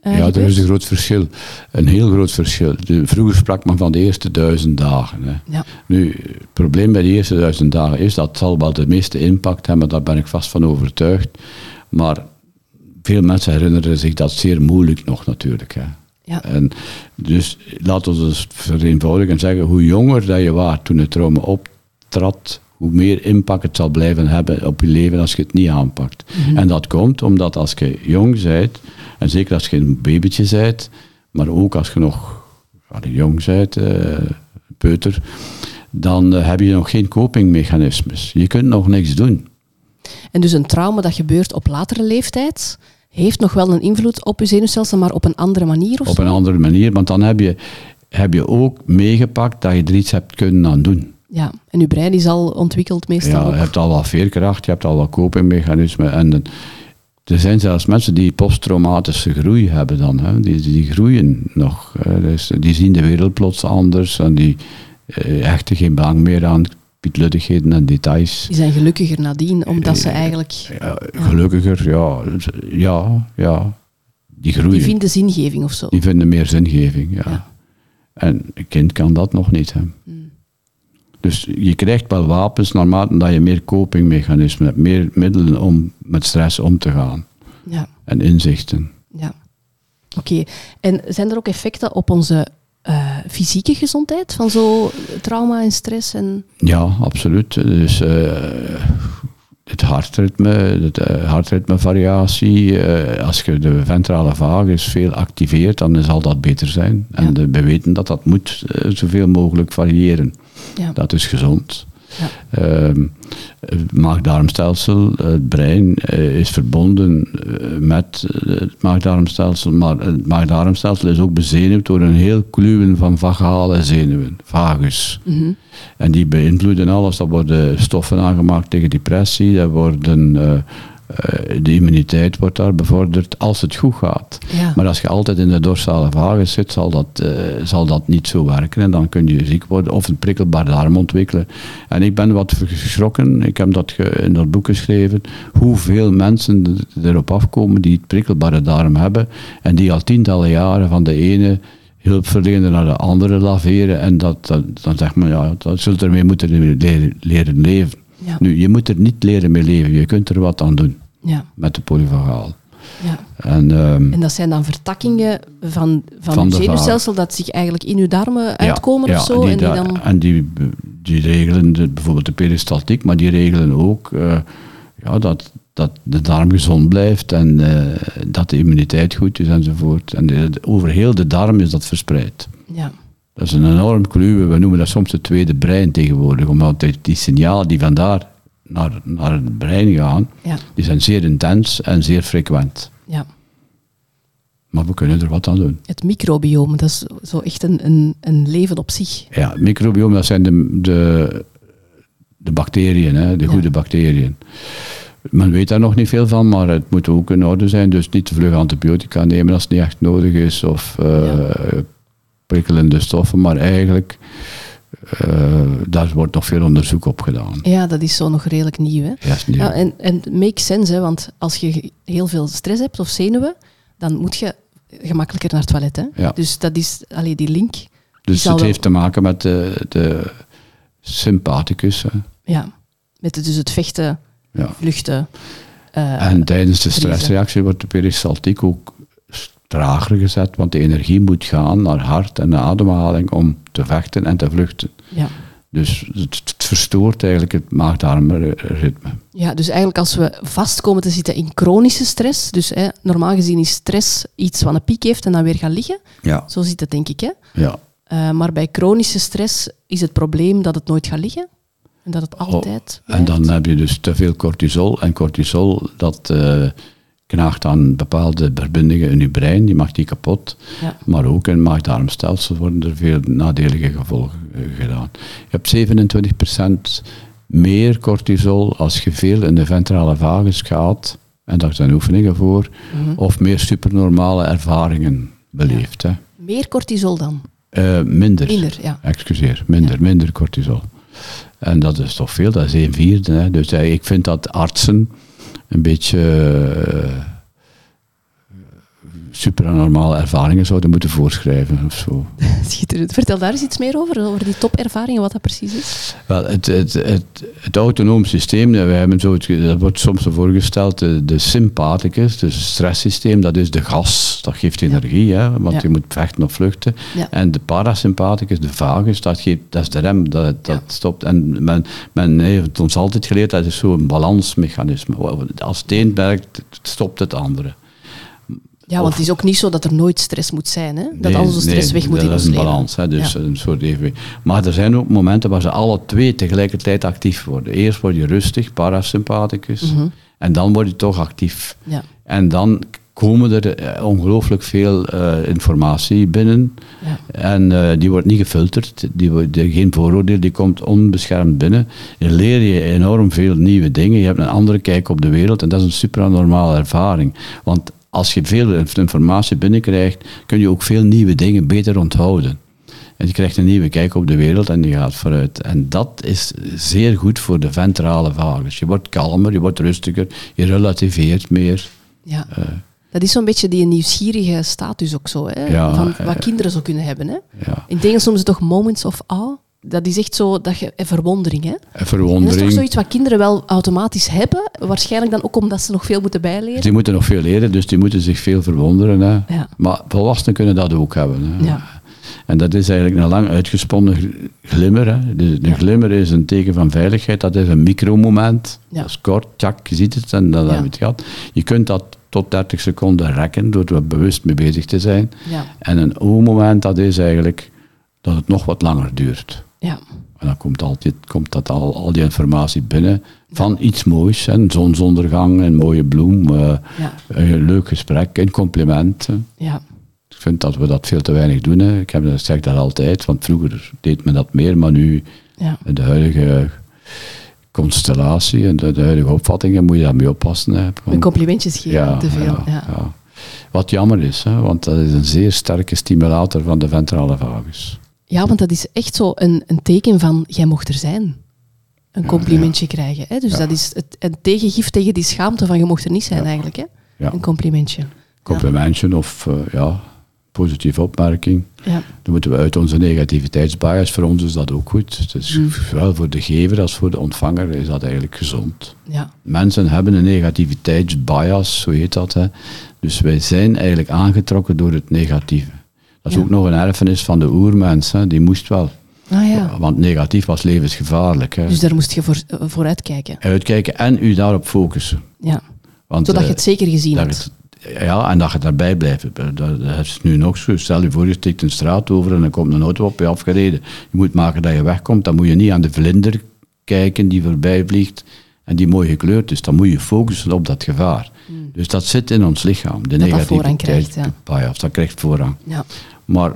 eh, ja, er is een groot verschil. Een heel groot verschil. De, vroeger sprak men van de eerste duizend dagen. Hè. Ja, Nu, het probleem bij de eerste duizend dagen is dat zal wel de meeste impact hebben, daar ben ik vast van overtuigd. Maar veel mensen herinneren zich dat zeer moeilijk nog natuurlijk. Hè. ja, En dus laten we het vereenvoudigen en zeggen, hoe jonger dat je was toen het trauma optrad, hoe meer impact het zal blijven hebben op je leven als je het niet aanpakt. En dat komt omdat als je jong bent, en zeker als je een babytje bent, maar ook als je nog jong bent, eh, peuter, dan eh, heb je nog geen copingmechanismes. Je kunt nog niks doen. En dus een trauma dat gebeurt op latere leeftijd heeft nog wel een invloed op je zenuwstelsel, maar op een andere manier of Op een andere manier, want dan heb je, heb je ook meegepakt dat je er iets hebt kunnen aan doen. Ja, en je brein is al ontwikkeld meestal Ja, je hebt al wat veerkracht, je hebt al wat copingmechanismen. En de- er zijn zelfs mensen die posttraumatische groei hebben dan. Hè. Die, die groeien nog. hè. Dus die zien de wereld plots anders en die eh, hechten geen belang meer aan pietluttigheden en details. Die zijn gelukkiger nadien, omdat ze eigenlijk... Ja, gelukkiger, ja. Ja, ja. Die groeien. Die vinden zingeving of zo. Die vinden meer zingeving, ja. Ja. En een kind kan dat nog niet. Hè. Dus je krijgt wel wapens naarmate dat je meer copingmechanismen hebt, meer middelen om met stress om te gaan. Ja. En inzichten. Ja. Oké. En zijn er ook effecten op onze uh, fysieke gezondheid van zo trauma en stress? En... Ja, absoluut. Dus uh, het hartritme, het uh, hartritmevariatie, als je de ventrale vagus veel activeert, dan zal dat beter zijn. En ja. de, we weten dat dat moet zoveel mogelijk variëren. Ja. Dat is gezond. Ja. Uh, het maag-darmstelsel, het brein, uh, is verbonden uh, met het maag-darmstelsel, maar het maag-darmstelsel is ook bezenuwd door een heel kluwen van vagale zenuwen, vagus. Mm -hmm. En die beïnvloeden alles. Er worden stoffen aangemaakt tegen depressie, er worden uh, de immuniteit wordt daar bevorderd als het goed gaat. Ja. Maar als je altijd in de dorsale vagus zit, zal dat, uh, zal dat niet zo werken. En dan kun je ziek worden of een prikkelbaar darm ontwikkelen. En ik ben wat geschrokken, ik heb dat in dat boek geschreven, hoeveel mensen erop afkomen die het prikkelbare darm hebben en die al tientallen jaren van de ene hulpverlener naar de andere laveren. En dat, dat, dan zegt men, ja, dat zult ermee moeten leren, leren leven. Ja. Nu, je moet er niet leren mee leven, je kunt er wat aan doen Ja. met de polyvagaal. Ja. En, ehm, En dat zijn dan vertakkingen van, van, Van het zenuwstelsel dat zich eigenlijk in uw darmen uitkomen ja, of zo. Die en die da- dan... en die, die regelen de, bijvoorbeeld de peristaltiek, maar die regelen ook eh, ja, dat, dat de darm gezond blijft en eh, dat de immuniteit goed is enzovoort. En de- over heel de darm is dat verspreid. Ja. Dat is een enorm kluwen. We noemen dat soms het tweede brein tegenwoordig, omdat die, signalen die vandaar naar, naar het brein gaan, Ja. die zijn zeer intens en zeer frequent. ja. Maar we kunnen er wat aan doen. Het microbiome, dat is zo echt een, een, een leven op zich. Ja, het microbiome, dat zijn de, de, de bacteriën, hè, de Ja. goede bacteriën. Men weet daar nog niet veel van, maar het moet ook in orde zijn. Dus niet te vlug antibiotica nemen als het niet echt nodig is. Of eh, prikkelende stoffen. Maar eigenlijk, eh, daar wordt nog veel onderzoek op gedaan. Ja, dat is zo nog redelijk nieuw. Hè? Ja, Ja, en, en makes sense, hè, want als je heel veel stress hebt of zenuwen, dan moet je gemakkelijker naar het toilet. Hè? Ja. Dus dat is allee, die link. dus het wel- heeft te maken met de, de sympathicus. Hè. Ja, met het, dus het vechten, Ja. vluchten. eh, En tijdens de stressreactie wordt de peristaltiek ook trager gezet, want de energie moet gaan naar hart en naar ademhaling om te vechten en te vluchten. ja. Dus het, het verstoort eigenlijk het maag-darmritme. ja, dus eigenlijk als we vast komen te zitten in chronische stress, dus hè, normaal gezien is stress iets wat een piek heeft en dan weer gaat liggen. Ja. Zo zit het denk ik. Hè? ja. Eh, maar bij chronische stress is het probleem dat het nooit gaat liggen. En dat het altijd Oh, En dan heb je dus te veel cortisol. En cortisol, dat eh, knaagt aan bepaalde verbindingen in je brein, die maakt die kapot. Ja. Maar ook in het maag-darmstelsel worden er veel nadelige gevolgen eh, gedaan. Je hebt 27% meer cortisol als je veel in de ventrale vagus gaat, en daar zijn oefeningen voor, Mhm. of meer supernormale ervaringen beleeft. Hè. Meer cortisol dan? Eh, minder. Minder, ja. Excuseer, minder, minder cortisol. En dat is toch veel, dat is een vierde. Hè. Dus eh, ik vind dat artsen een beetje eh, supernormale ervaringen zouden moeten voorschrijven of zo. Schitterend. Vertel daar eens iets meer over, over die topervaringen, wat dat precies is. Wel, het, het, het, het autonoom systeem, dat, wij hebben zo, dat wordt soms voorgesteld, de, de sympathicus, dus het stresssysteem, dat is de gas, dat geeft energie, hè, want Ja. je moet vechten of vluchten. Ja. En de parasympathicus, de vagus, dat, geeft, dat is de rem, dat, dat Ja. stopt. En men, men heeft ons altijd geleerd, dat is zo'n balansmechanisme. Als het een werkt, stopt het andere. Ja, want het is ook niet zo dat er nooit stress moet zijn. Hè? Dat Nee, al onze stress nee, weg moet in dat ons is een leven. balans, hè, dus Ja. een soort evenwicht. Maar er zijn ook momenten waar ze alle twee tegelijkertijd actief worden. Eerst word je rustig, parasympathicus, Mhm. en dan word je toch actief. Ja. En dan komen er eh, ongelooflijk veel eh, informatie binnen. Ja. En eh, die wordt niet gefilterd, die wordt, die- geen vooroordeel, die komt onbeschermd binnen. Je leer je enorm veel nieuwe dingen, je hebt een andere kijk op de wereld en dat is een supranormale ervaring. Want als je veel informatie binnenkrijgt, kun je ook veel nieuwe dingen beter onthouden. En je krijgt een nieuwe kijk op de wereld en je gaat vooruit. En dat is zeer goed voor de ventrale vagus. Je wordt kalmer, je wordt rustiger, je relativeert meer. Ja. Eh, Dat is zo'n beetje die nieuwsgierige status ook zo, hè? Ja, van wat eh, kinderen zo kunnen hebben. Hè? Ja. In het Engels noemen ze toch moments of awe? Dat is echt zo, dat je, verwondering. Hè? En En dat is verwondering. toch zoiets wat kinderen wel automatisch hebben. Waarschijnlijk dan ook omdat ze nog veel moeten bijleren. Die moeten nog veel leren, dus die moeten zich veel verwonderen. Hè. Ja. Maar volwassenen kunnen dat ook hebben. Hè. Ja. En dat is eigenlijk een lang uitgesponnen gl- glimmer. Hè. De, de Ja. glimmer is een teken van veiligheid. Dat is een micromoment. Dat is kort, tjak, je ziet het en dan heb je het gehad. Je kunt dat tot 30 seconden rekken door er bewust mee bezig te zijn. Ja. En een O-moment, dat is eigenlijk dat het nog wat langer duurt. Ja. En dan komt, altijd, komt dat al, al die informatie binnen van iets moois. hè. Een zonsondergang, een mooie bloem, eh, Ja. een leuk gesprek, een compliment. Ja. Ik vind dat we dat veel te weinig doen. Hè. Ik heb, dat- zeg dat altijd, want vroeger deed men dat meer, maar nu Ja. in de huidige constellatie en de, de huidige opvattingen moet je daarmee oppassen. Hè. Een complimentjes geven, te veel. Wat jammer is, hè, want dat is een zeer sterke stimulator van de ventrale vagus. Ja, want dat is echt zo een, een teken van, jij mocht er zijn. Een complimentje krijgen. Hè? Dus Ja. dat is het, een tegengif tegen die schaamte van, je mocht er niet zijn eigenlijk. Hè? Een complimentje. Complimentje of eh, ja, positieve opmerking. Ja. Dan moeten we uit onze negativiteitsbias. Voor ons is dat ook goed. Dus Mm. zowel voor de gever als voor de ontvanger is dat eigenlijk gezond. Ja. Mensen hebben een negativiteitsbias, zo heet dat. Hè. Dus wij zijn eigenlijk aangetrokken door het negatieve. Dat is Ja. ook nog een erfenis van de oermens. Hè. Die moest wel. Ah ja. Want negatief was levensgevaarlijk. Hè. Dus daar moest je voor, eh, voor uitkijken. Uitkijken en u daarop focussen. Ja. Want, Zodat je eh, het zeker gezien hebt. ja, en dat je daarbij blijft. Dat, dat is nu nog zo. Stel je voor, je steekt een straat over en dan komt een auto op je afgereden. Je moet maken dat je wegkomt. Dan moet je niet aan de vlinder kijken die voorbij vliegt en die mooi gekleurd is. Dan moet je focussen op dat gevaar. Dus dat zit in ons lichaam. De Hmm. Dat dat voorrang krijgt, ja. dat krijgt voorrang. Ja. Maar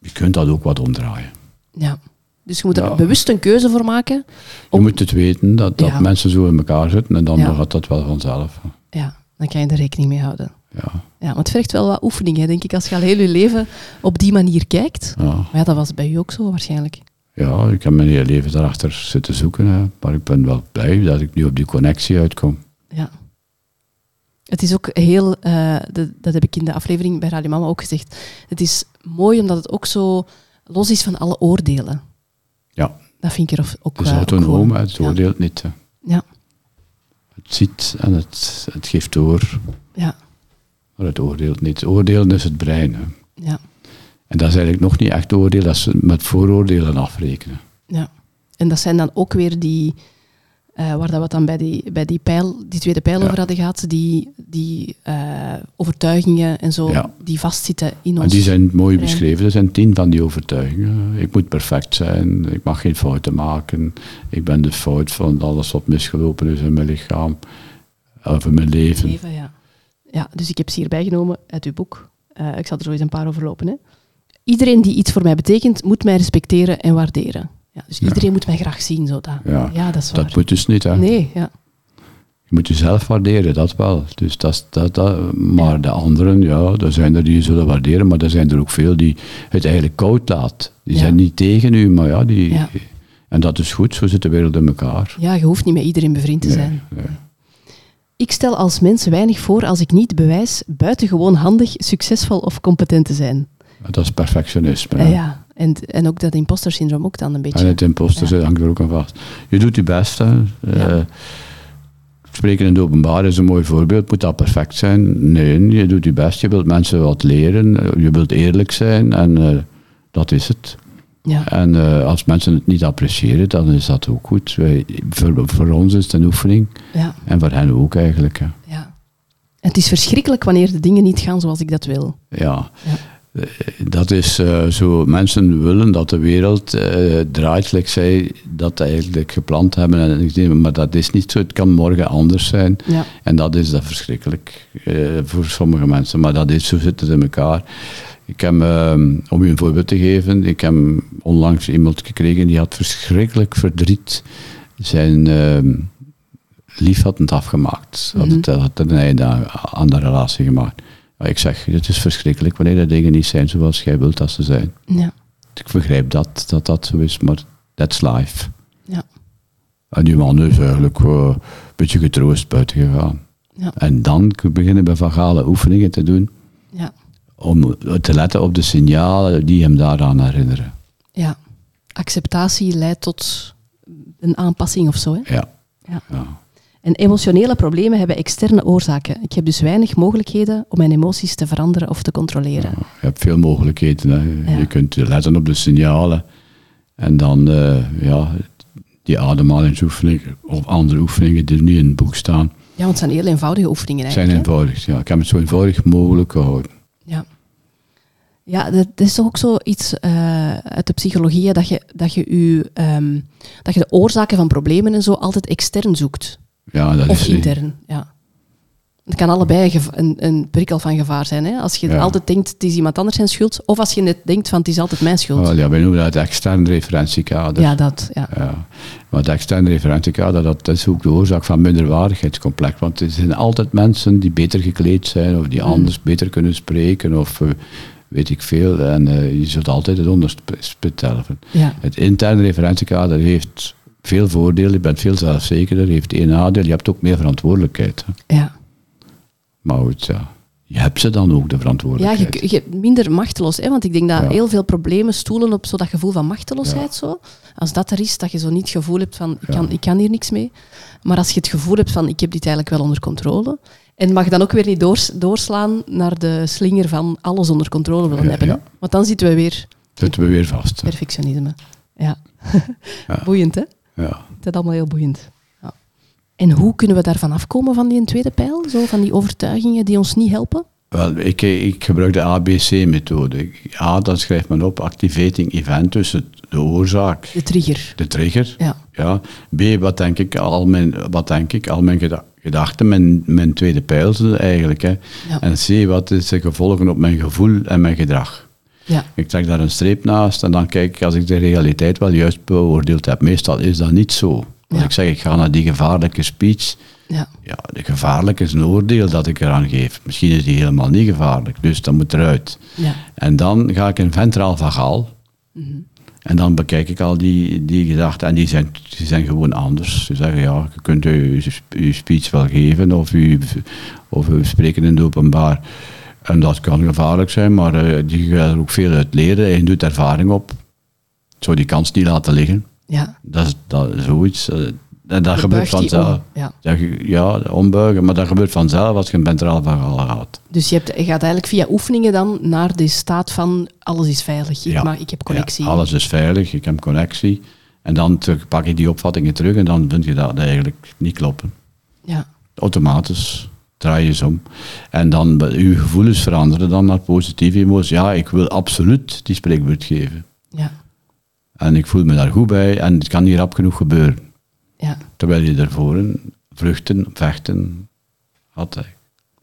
je kunt dat ook wat omdraaien. ja. Dus je moet er Ja. bewust een keuze voor maken. Je moet het weten dat, dat Ja. mensen zo in elkaar zitten en dan gaat dat wel vanzelf. Ja, dan kan je er rekening mee houden. Ja, Ja, maar het vergt wel wat oefening, hè, denk ik, als je al heel je leven op die manier kijkt. ja. Maar ja, dat was bij u ook zo waarschijnlijk. Ja, ik heb mijn hele leven daarachter zitten zoeken. Hè. Maar ik ben wel blij dat ik nu op die connectie uitkom. Ja. Het is ook heel, eh, de- dat heb ik in de aflevering bij Radio Mama ook gezegd. Het is mooi omdat het ook zo los is van alle oordelen. Ja, Dat vind ik er ook het is eh, autonoom, het ja. oordeelt niet. hè. Ja, Het ziet en het, het geeft door, ja, maar het oordeelt niet. Oordelen is het brein. Hè. ja, En dat is eigenlijk nog niet echt oordeel, dat is met vooroordelen afrekenen. ja. En dat zijn dan ook weer die, eh, waar dat we dan bij die, bij die, pijl, die tweede pijl Ja. over hadden gehad, die, die eh, overtuigingen en zo, Ja. die vastzitten in ons. En die zijn mooi brein. beschreven. Er zijn tien van die overtuigingen. Ik moet perfect zijn, ik mag geen fouten maken, ik ben de fout van alles wat misgelopen is in mijn lichaam, of in mijn leven. Leven, ja. ja, dus ik heb ze hierbij genomen uit uw boek. Eh, ik zal er zo eens een paar overlopen. Hè. Iedereen die iets voor mij betekent, moet mij respecteren en waarderen. Ja, dus Ja. iedereen moet mij graag zien. Zo dat. Ja, dat is waar. Dat moet dus niet, hè. Nee, ja. Je moet jezelf waarderen, dat wel. Dus dat, dat, dat, maar de anderen, ja, er zijn er die je zullen waarderen, maar er zijn er ook veel die het eigenlijk koud laat. Die Ja. zijn niet tegen u, maar ja, die... Ja. En dat is goed, zo zit de wereld in elkaar. ja, je hoeft niet met iedereen bevriend te Nee, zijn. nee. Ik stel als mens weinig voor als ik niet bewijs buitengewoon handig, succesvol of competent te zijn. Dat is perfectionisme. Ja. En, en ook dat imposter syndroom ook dan een beetje. En het imposter Ja. hangt er ook aan vast. Je doet je best. Hè. Eh, spreken in het openbaar is een mooi voorbeeld. Moet dat perfect zijn? Nee, je doet je best. Je wilt mensen wat leren. Je wilt eerlijk zijn. En eh, dat is het. Ja. En eh, als mensen het niet appreciëren, dan is dat ook goed. Wij, voor, voor ons is het een oefening. Ja, En voor hen ook eigenlijk. Hè. ja. Het is verschrikkelijk wanneer de dingen niet gaan zoals ik dat wil. Ja. Ja. Eh, Dat is eh, zo, mensen willen dat de wereld eh, draait, zoals zij dat eigenlijk gepland hebben. En maar dat is niet zo, het kan morgen anders zijn. Ja. En dat is dat verschrikkelijk voor sommige mensen. Maar dat is, zo zit het in elkaar. Ik heb, om u een voorbeeld te geven, ik heb onlangs iemand gekregen die had verschrikkelijk verdriet. Zijn lief had het afgemaakt. Had, het, had een einde aan, aan de relatie gemaakt. Maar ik zeg, het is verschrikkelijk wanneer de dingen niet zijn zoals jij wilt dat ze zijn. Ja. Ik begrijp dat, dat dat zo is, maar that's life. Ja. En die man is eigenlijk eh, een beetje getroost buiten gegaan. Ja. En dan beginnen we vagale oefeningen te doen Ja. om te letten op de signalen die hem daaraan herinneren. ja. Acceptatie leidt tot een aanpassing of zo. Hè? Ja. Ja. ja. En emotionele problemen hebben externe oorzaken. Ik heb dus weinig mogelijkheden om mijn emoties te veranderen of te controleren. Je hebt veel mogelijkheden. Hè. Ja. Je kunt letten op de signalen en dan eh, ja, die ademhalingsoefeningen of andere oefeningen die nu in het boek staan, Ja, want het zijn heel eenvoudige oefeningen zijn eigenlijk. hè? eenvoudig. Ja, ik heb het zo eenvoudig mogelijk gehouden. Ja. Ja, dat, is toch ook zoiets uh, uit de psychologie, dat je, dat, je u, ehm, dat je de oorzaken van problemen en zo altijd extern zoekt. Ja, dat Of is, intern, ja. Het kan allebei een, een, prikkel van gevaar zijn. Hè? Als je Ja. altijd denkt, het is iemand anders zijn schuld. Of als je net denkt, van het is altijd mijn schuld. Wel, ja, wij noemen dat het extern referentiekader. ja, dat. Ja. Ja. Maar het externe referentiekader, dat is ook de oorzaak van minderwaardigheidscomplex. Want er zijn altijd mensen die beter gekleed zijn, of die anders beter kunnen spreken, of eh, weet ik veel. En eh, je zult altijd het onderspit helpen. Ja. Het interne referentiekader heeft veel voordelen, je bent veel zelfzekerder, heeft één nadeel, je hebt ook meer verantwoordelijkheid. hè. ja. Maar goed, ja. je hebt ze dan ook, de Ja, verantwoordelijkheid. je, je minder machteloos. Hè? Want ik denk dat Ja. heel veel problemen stoelen op zo dat gevoel van machteloosheid. Zo. Als dat er is, dat je zo niet het gevoel hebt van ik, Ja. kan, ik kan hier niks mee. Maar als je het gevoel hebt van ik heb dit eigenlijk wel onder controle. En mag dan ook weer niet doors, doorslaan naar de slinger van alles onder controle willen Ja, hebben. ja. Want dan zitten we weer Zitten we weer vast. hè. perfectionisme. Ja. Ja. Boeiend, hè? Ja. Het is allemaal heel boeiend. Ja. En hoe kunnen we daarvan afkomen van die tweede pijl? Zo, van die overtuigingen die ons niet helpen? Wel, ik, ik gebruik de ABC-methode. A, dan schrijft men op activating event, dus het, de oorzaak, De trigger. de trigger. Ja. Ja. B, wat denk ik, al mijn, wat denk ik, al mijn geda- gedachten, mijn, mijn tweede pijl eigenlijk. Hè. Ja. En C, wat is de gevolgen op mijn gevoel en mijn gedrag. Ja. Ik trek daar een streep naast en dan kijk ik als ik de realiteit wel juist beoordeeld heb. Meestal is dat niet zo. Als Ja. ik zeg, ik ga naar die gevaarlijke speech, Ja. ja, de gevaarlijk is een oordeel dat ik eraan geef. Misschien is die helemaal niet gevaarlijk, dus dat moet eruit. Ja. En dan ga ik in ventraal vagaal. En dan bekijk ik al die, die gedachten. En die zijn, die zijn gewoon anders. Ze zeggen, ja, je kunt je, je speech wel geven. Of u, of u spreken in het openbaar. En dat kan gevaarlijk zijn, maar eh, die gaat er ook veel uit leren. En je doet ervaring op. Zou die kans niet laten liggen. ja. Dat is, dat zoiets. en dat gebeurt vanzelf. om. Ja. Dat ja, ombuigen, maar dat gebeurt vanzelf als je een ventraal vagaal gaat. Dus je, hebt, je gaat eigenlijk via oefeningen dan naar de staat van alles is veilig. Ik, Ja. ik heb connectie. Ja, alles is veilig, ik heb connectie. En dan terug, pak je die opvattingen terug en dan vind je dat eigenlijk niet kloppen. Ja. Automatisch draai je ze om. En dan je gevoelens veranderen dan naar positieve emoties. Ja, ik wil absoluut die spreekbeurt geven. Ja. En ik voel me daar goed bij en het kan niet rap genoeg gebeuren. Ja. Terwijl je daarvoor vluchten, vechten had. hè.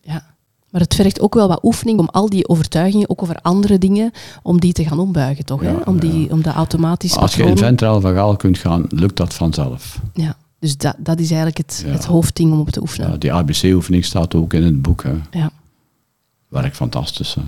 ja. Maar het vergt ook wel wat oefening om al die overtuigingen, ook over andere dingen, om die te gaan ombuigen, toch? hè? Ja, Om, die, om de automatische Als je in ventraal vagaal kunt gaan, lukt dat vanzelf. Ja. Dus dat, dat is eigenlijk het, Ja. het hoofdding om op te oefenen. Ja, die ABC-oefening staat ook in het boek. Hè. Ja. Werkt fantastisch. Hè.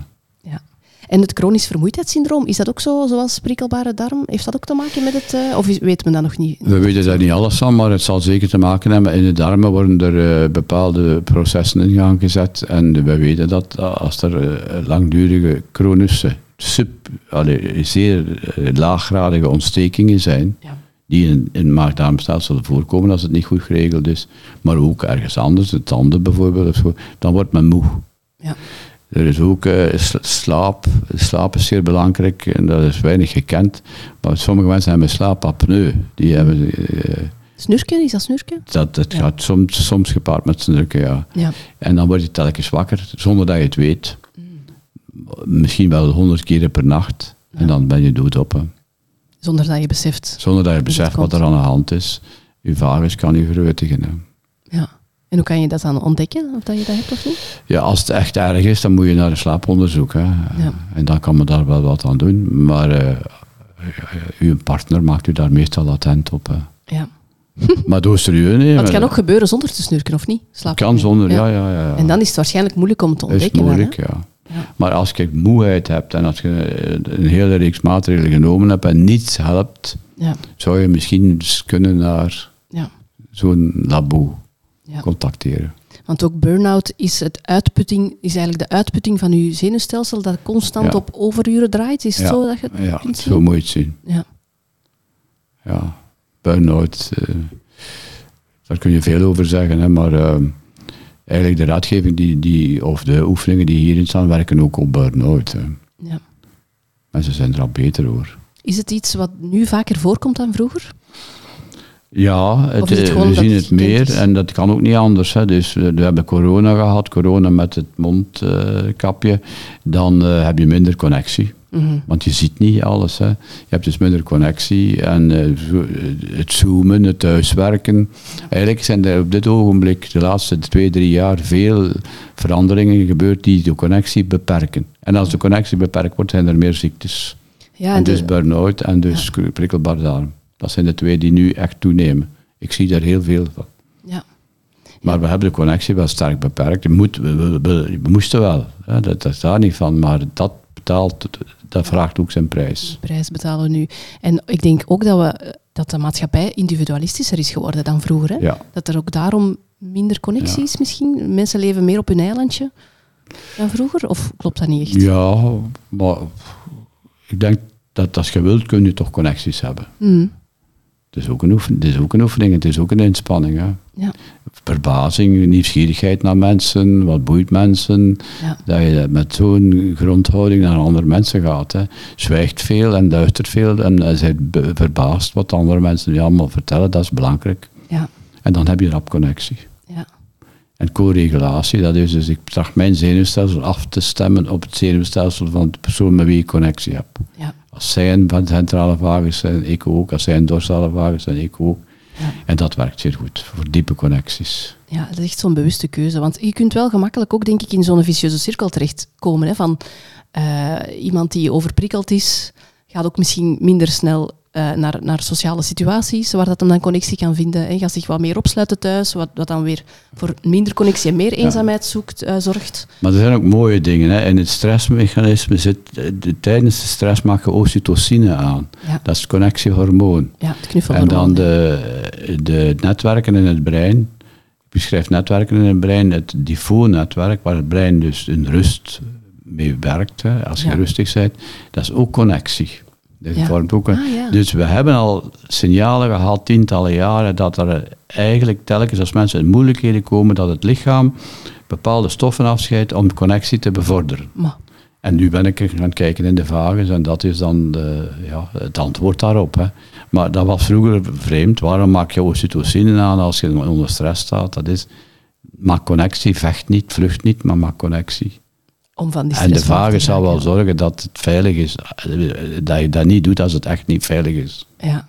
ja. En het chronisch vermoeidheidssyndroom, is dat ook zo, zoals prikkelbare darm? Heeft dat ook te maken met het... eh, of is- weet men dat nog niet? We weten daar niet alles van, maar het zal zeker te maken hebben. In de darmen worden er eh, bepaalde processen in gang gezet. En we weten dat als er eh, langdurige chronische, sub, allee, zeer eh, laaggradige ontstekingen zijn, Ja. Die in, in maag-darmstelsel voorkomen als het niet goed geregeld is, maar ook ergens anders, de tanden bijvoorbeeld, of zo, dan wordt men moe. Ja. Er is ook eh, sla- slaap. Slaap is zeer belangrijk en dat is weinig gekend. Maar sommige mensen hebben slaapapneu. Die hebben, eh, Snurken, is dat snurken? dat, dat Ja. gaat soms, soms gepaard met snurken, ja. Ja. En dan word je telkens wakker, zonder dat je het weet. Misschien wel honderd keren per nacht. En dan ben je doodop. hè. Zonder dat je beseft. Zonder dat je het beseft wat er aan de hand is. Je vagus kan je verwittigen. hè. Ja. En hoe kan je dat dan ontdekken, of dat je dat hebt of niet? Ja, als het echt erg is, dan moet je naar een slaaponderzoek. Hè. Ja. En dan kan men daar wel wat aan doen. Maar eh, uw partner maakt u daar meestal attent op. Hè. Ja. Maar doe serieus. Nee, Maar het kan ook gebeuren zonder te snurken, of niet? Slaap kan zonder, ja, ja, ja. ja. En dan is het waarschijnlijk moeilijk om te is ontdekken. hè? moeilijk, ja. Maar als je moeheid hebt en als je een hele reeks maatregelen genomen hebt en niets helpt, Ja. zou je misschien eens kunnen naar Ja. zo'n labo Ja. contacteren. Want ook burn-out is, het uitputting, is eigenlijk de uitputting van je zenuwstelsel dat constant Ja. op overuren draait. Is het Ja. zo dat je het Ja, kunt zien? zo moet je het zien. Ja. Ja, burn-out, eh, daar kun je veel over zeggen, hè, maar eh, eigenlijk de raadgeving die, die, of de oefeningen die hierin staan, werken ook op burn-out. Ja. Mensen zijn er al beter over. Is het iets wat nu vaker voorkomt dan vroeger? Ja, het, het eh, we zien het meer en dat kan ook niet anders. Hè. Dus we hebben corona gehad, corona met het mondkapje, dan eh, heb je minder connectie. Mhm. Want je ziet niet alles. Hè. Je hebt dus minder connectie en eh, het zoomen, het thuiswerken. Eigenlijk zijn er op dit ogenblik, de laatste twee, drie jaar, veel veranderingen gebeurd die de connectie beperken. En als de connectie beperkt wordt, zijn er meer ziektes. Ja, en en dus burn-out en dus prikkelbaar darm. Dat zijn de twee die nu echt toenemen. Ik zie daar heel veel van. ja. Maar we hebben de connectie wel sterk beperkt. Moet, we, we, we- we moesten wel, hè. Dat, dat is daar niet van. Maar dat betaalt, dat vraagt ook zijn prijs. Die prijs betalen we nu. En ik denk ook dat, we, dat de maatschappij individualistischer is geworden dan vroeger. Hè? Ja. Dat er ook daarom minder connectie Ja. is misschien. Mensen leven meer op hun eilandje dan vroeger. Of klopt dat niet echt? Ja, maar ik denk dat als je wilt, kun je toch connecties hebben. Mm, Het is ook een oefening, het is ook een, oefening het is ook een inspanning. Hè. ja, Verbazing, nieuwsgierigheid naar mensen, wat boeit mensen. ja, Dat je met zo'n grondhouding naar andere mensen gaat. Hè. Zwijgt veel en luistert veel en bent be- verbaasd wat andere mensen je allemaal vertellen. Dat is belangrijk. ja, En dan heb je rap connectie. ja. En co-regulatie, dat is dus, ik tracht mijn zenuwstelsel af te stemmen op het zenuwstelsel van de persoon met wie ik connectie heb. ja. Als zij een centrale vagus zijn, ik ook. Als zij een dorsale vagus zijn, ik ook. Ja. En dat werkt zeer goed voor diepe connecties. Ja, dat is echt zo'n bewuste keuze. Want je kunt wel gemakkelijk ook, denk ik, in zo'n vicieuze cirkel terechtkomen. Hè, van eh, iemand die overprikkeld is, gaat ook misschien minder snel eh, naar, naar sociale situaties, waar dat hem dan connectie kan vinden. En gaat zich wat meer opsluiten thuis, wat, wat dan weer voor minder connectie en meer eenzaamheid zoekt, eh, zorgt. Maar er zijn ook mooie dingen. Hè. In het stressmechanisme zit, eh, de, tijdens de stress maak je oxytocine aan. Ja, Dat is het connectiehormoon. ja het knuffel En dan de, de netwerken in het brein. Ik beschrijf netwerken in het brein, het DIFO-netwerk, waar het brein dus in rust mee werkt. Hè. Als je Ja. rustig bent, dat is ook connectie. Dat Ja. vormt ook een, Ah, ja. Dus we hebben al signalen gehad, tientallen jaren, dat er eigenlijk telkens als mensen in moeilijkheden komen, dat het lichaam bepaalde stoffen afscheidt om connectie te bevorderen. Maar, En nu ben ik gaan kijken in de vagus en dat is dan de, ja, het antwoord daarop. Hè. Maar dat was vroeger vreemd. Waarom maak je oxytocine aan als je onder stress staat? Dat is, maak connectie, vecht niet, vlucht niet, maar maak connectie. Om van die En de vagus zal wel zorgen dat het veilig is. Dat je dat niet doet als het echt niet veilig is. Ja.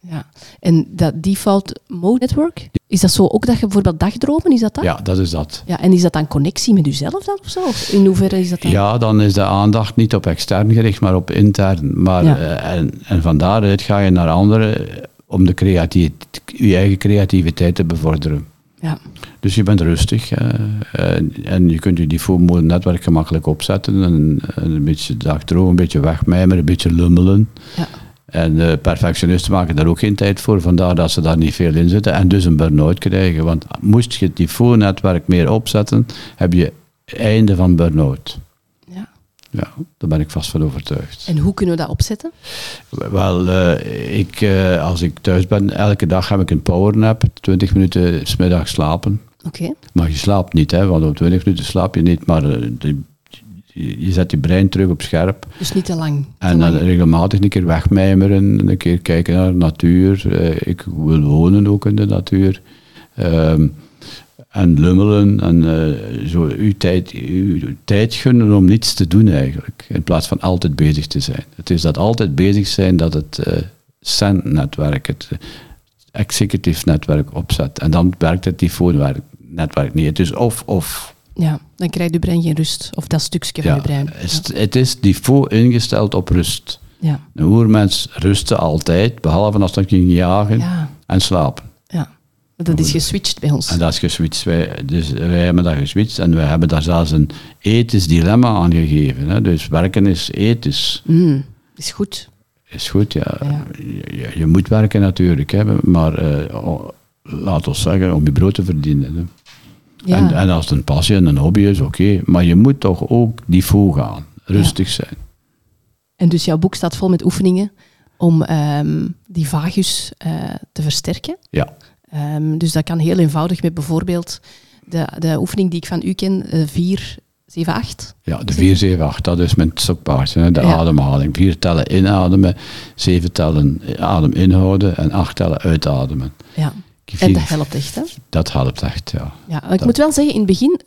ja. En dat default mode network, is dat zo ook dat je bijvoorbeeld dagdromen, is dat dat? Ja, dat is dat. Ja, en is dat dan connectie met jezelf dan of zo? In hoeverre is dat dan? Ja, dan is de aandacht niet op extern gericht, maar op intern. Maar, Ja. eh, en, en van daaruit ga je naar anderen om de creativiteit, je eigen creativiteit te bevorderen. Ja. Dus je bent rustig eh, en, en je kunt je die netwerk gemakkelijk opzetten en, en een beetje dagdroom, een beetje wegmijmeren, een beetje lummelen. Ja. En eh, perfectionisten maken daar ook geen tijd voor, vandaar dat ze daar niet veel in zitten en dus een burn-out krijgen. Want moest je het netwerk meer opzetten, heb je einde van burn-out. Ja. Daar ben ik vast van overtuigd. En hoe kunnen we dat opzetten? Wel, eh, ik, eh, als ik thuis ben, elke dag heb ik een powernap, 20 minuten 's middags slapen. Oké. Maar je slaapt niet, hè, want op 20 minuten slaap je niet, maar eh, de- je, zet je brein terug op scherp. Dus niet te lang. Te En dan lang. regelmatig een keer wegmijmeren, een keer kijken naar de natuur. Ik wil wonen ook in de natuur. Ehm, en lummelen en eh, zo uw tijd, uw tijd gunnen om niets te doen eigenlijk. In plaats van altijd bezig te zijn. Het is dat altijd bezig zijn dat het eh CEN-netwerk, het executive netwerk opzet. En dan werkt het telefoonnetwerk niet. Het is of-of. Ja, dan krijgt je brein geen rust. Of dat stukje van Ja, je brein. het is- het is niveau ingesteld op rust. Ja. Een oermens rustte altijd, behalve als ging jagen Ja. en slapen. Dat is geswitcht bij ons. En dat is geswitcht. Wij, dus wij hebben dat geswitcht en wij hebben daar zelfs een ethisch dilemma aan gegeven. Hè. Dus werken is ethisch. Mm, is goed. Is goed, ja. Ja. Je, je moet werken natuurlijk, hè, maar oh, laat ons zeggen, om je brood te verdienen. Hè. Ja. En, en als het een passie en een hobby is, oké. Maar je moet toch ook niveau gaan. Rustig zijn. En dus jouw boek staat vol met oefeningen om ehm, die vagus eh, te versterken. Ja. Ehm, dus dat kan heel eenvoudig met bijvoorbeeld de, de oefening die ik van u ken, eh 4, 7, 8. Ja, de 4, 7, 8, dat is mijn stokpaardje, hè, de Ja. ademhaling. Vier tellen inademen, zeven tellen adem inhouden en acht tellen uitademen. Ja. En dat helpt echt, hè? dat helpt echt, ja. Ja, ik Dat- moet wel zeggen, in het begin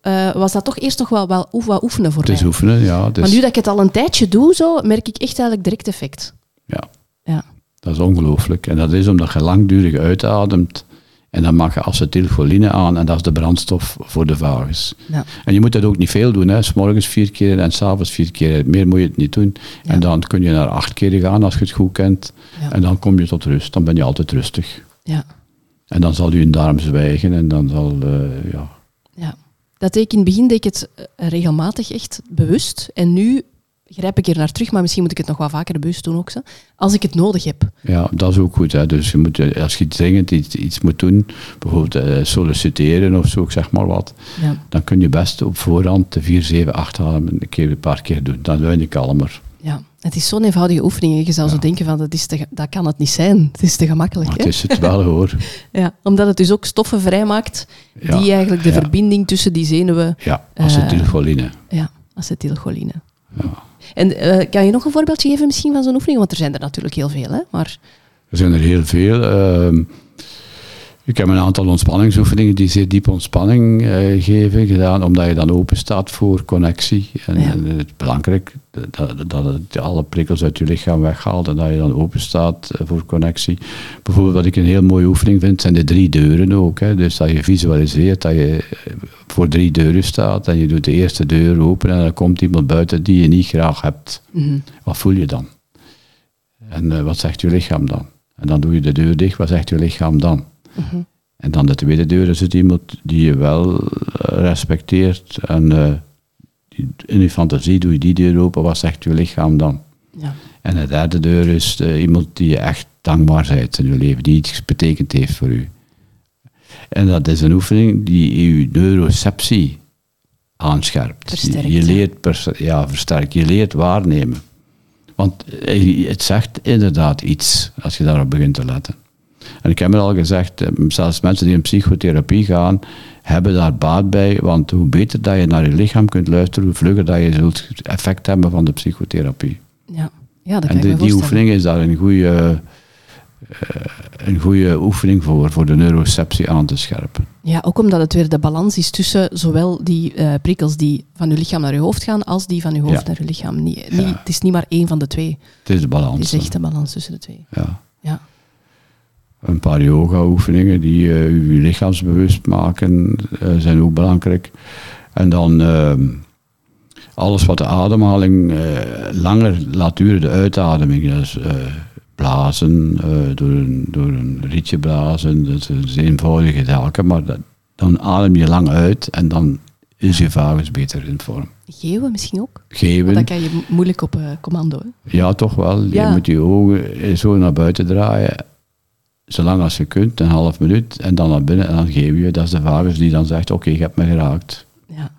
eh, was dat toch eerst nog wel, wel wat oefenen voor Het is mij. oefenen, ja. Dus, Maar nu dat ik het al een tijdje doe, zo, merk ik echt eigenlijk direct effect. ja. Ja. Dat is ongelooflijk. En dat is omdat je langdurig uitademt. En dan mag je acetylcholine aan en dat is de brandstof voor de vagus. Ja. En je moet dat ook niet veel doen. hè. S morgens vier keer en s'avonds vier keer. Meer moet je het niet doen. Ja. En dan kun je naar acht keer gaan als je het goed kent. Ja. En dan kom je tot rust. Dan ben je altijd rustig. Ja. En dan zal je darm zwijgen en dan zal, eh, ja, Ja. Dat deed ik in het begin deed ik het eh, regelmatig echt bewust. En nu grijp ik er naar terug, maar misschien moet ik het nog wel vaker bewust doen ook. Zo. Als ik het nodig heb. ja, dat is ook goed. Hè. Dus je moet, eh, als je dringend iets, iets moet doen, bijvoorbeeld eh, solliciteren of zo, ik zeg maar wat, Ja. dan kun je best op voorhand de 4, 7, 8 halen een, keer, een paar keer doen. Dan ben je kalmer. ja. Het is zo'n eenvoudige oefening. Je zou zo denken van, dat, is te, dat kan het niet zijn. Het is te gemakkelijk. Maar Hè? het is het wel hoor. Ja. Omdat het dus ook stoffen vrijmaakt Ja, die eigenlijk de ja. verbinding tussen die zenuwen... Ja, acetylcholine. Ja, acetylcholine. En eh, kan je nog een voorbeeldje geven misschien van zo'n oefening? Want er zijn er natuurlijk heel veel, hè? Maar Er zijn er heel veel. Ehm, ik heb een aantal ontspanningsoefeningen die zeer diepe ontspanning eh, geven gedaan, omdat je dan open staat voor connectie. En, Ja. en het is belangrijk dat, dat het alle prikkels uit je lichaam weghaalt en dat je dan open staat eh, voor connectie. Bijvoorbeeld wat ik een heel mooie oefening vind, zijn de drie deuren ook. Hè. Dus dat je visualiseert dat je eh, voor drie deuren staat en je doet de eerste deur open en dan komt iemand buiten die je niet graag hebt. mhm. Wat voel je dan? En wat zegt je lichaam dan? En dan doe je de deur dicht, wat zegt je lichaam dan? Mhm. En dan de tweede deur is het iemand die je wel eh, respecteert. En eh, die- in je fantasie doe je die deur open, wat zegt je lichaam dan? ja. En de derde deur is eh, iemand die je echt dankbaar bent in je leven, die iets betekend heeft voor u. En dat is een oefening die je neuroceptie aanscherpt. Versterkt, Je, leert ja, versterkt. Je leert waarnemen. Want het zegt inderdaad iets als je daarop begint te letten. En ik heb het al gezegd, eh, zelfs mensen die in psychotherapie gaan, hebben daar baat bij. Want hoe beter dat je naar je lichaam kunt luisteren, hoe vlugger dat je zult effect hebben van de psychotherapie. Ja. ja, dat kan En die, oefening is daar een goede, eh, een goede oefening voor, voor de neuroceptie aan te scherpen. Ja, ook omdat het weer de balans is tussen zowel die eh, prikkels die van je lichaam naar je hoofd gaan, als die van je hoofd Ja. naar je lichaam. Niet, Ja. niet, het is niet maar één van de twee. Het is de balans. Het is echt de balans tussen de twee. Ja. Ja. Een paar yoga-oefeningen die eh, je lichaamsbewust maken, eh, zijn ook belangrijk. En dan ehm, alles wat de ademhaling eh, langer laat duren, de uitademing. Dus eh, blazen, eh, door, een, door een rietje blazen, dat is een eenvoudige zaken, maar dat- dan adem je lang uit en dan is je vagus beter in vorm. Geeuwen misschien ook? Want Geven, dat kan je mo- moeilijk op eh, commando. Hè? ja toch wel. Ja. Je moet je ogen zo naar buiten draaien, zolang als je kunt, een half minuut, en dan naar binnen en dan geef je. Dat is de vagus die dan zegt, oké, je hebt me geraakt. Ja.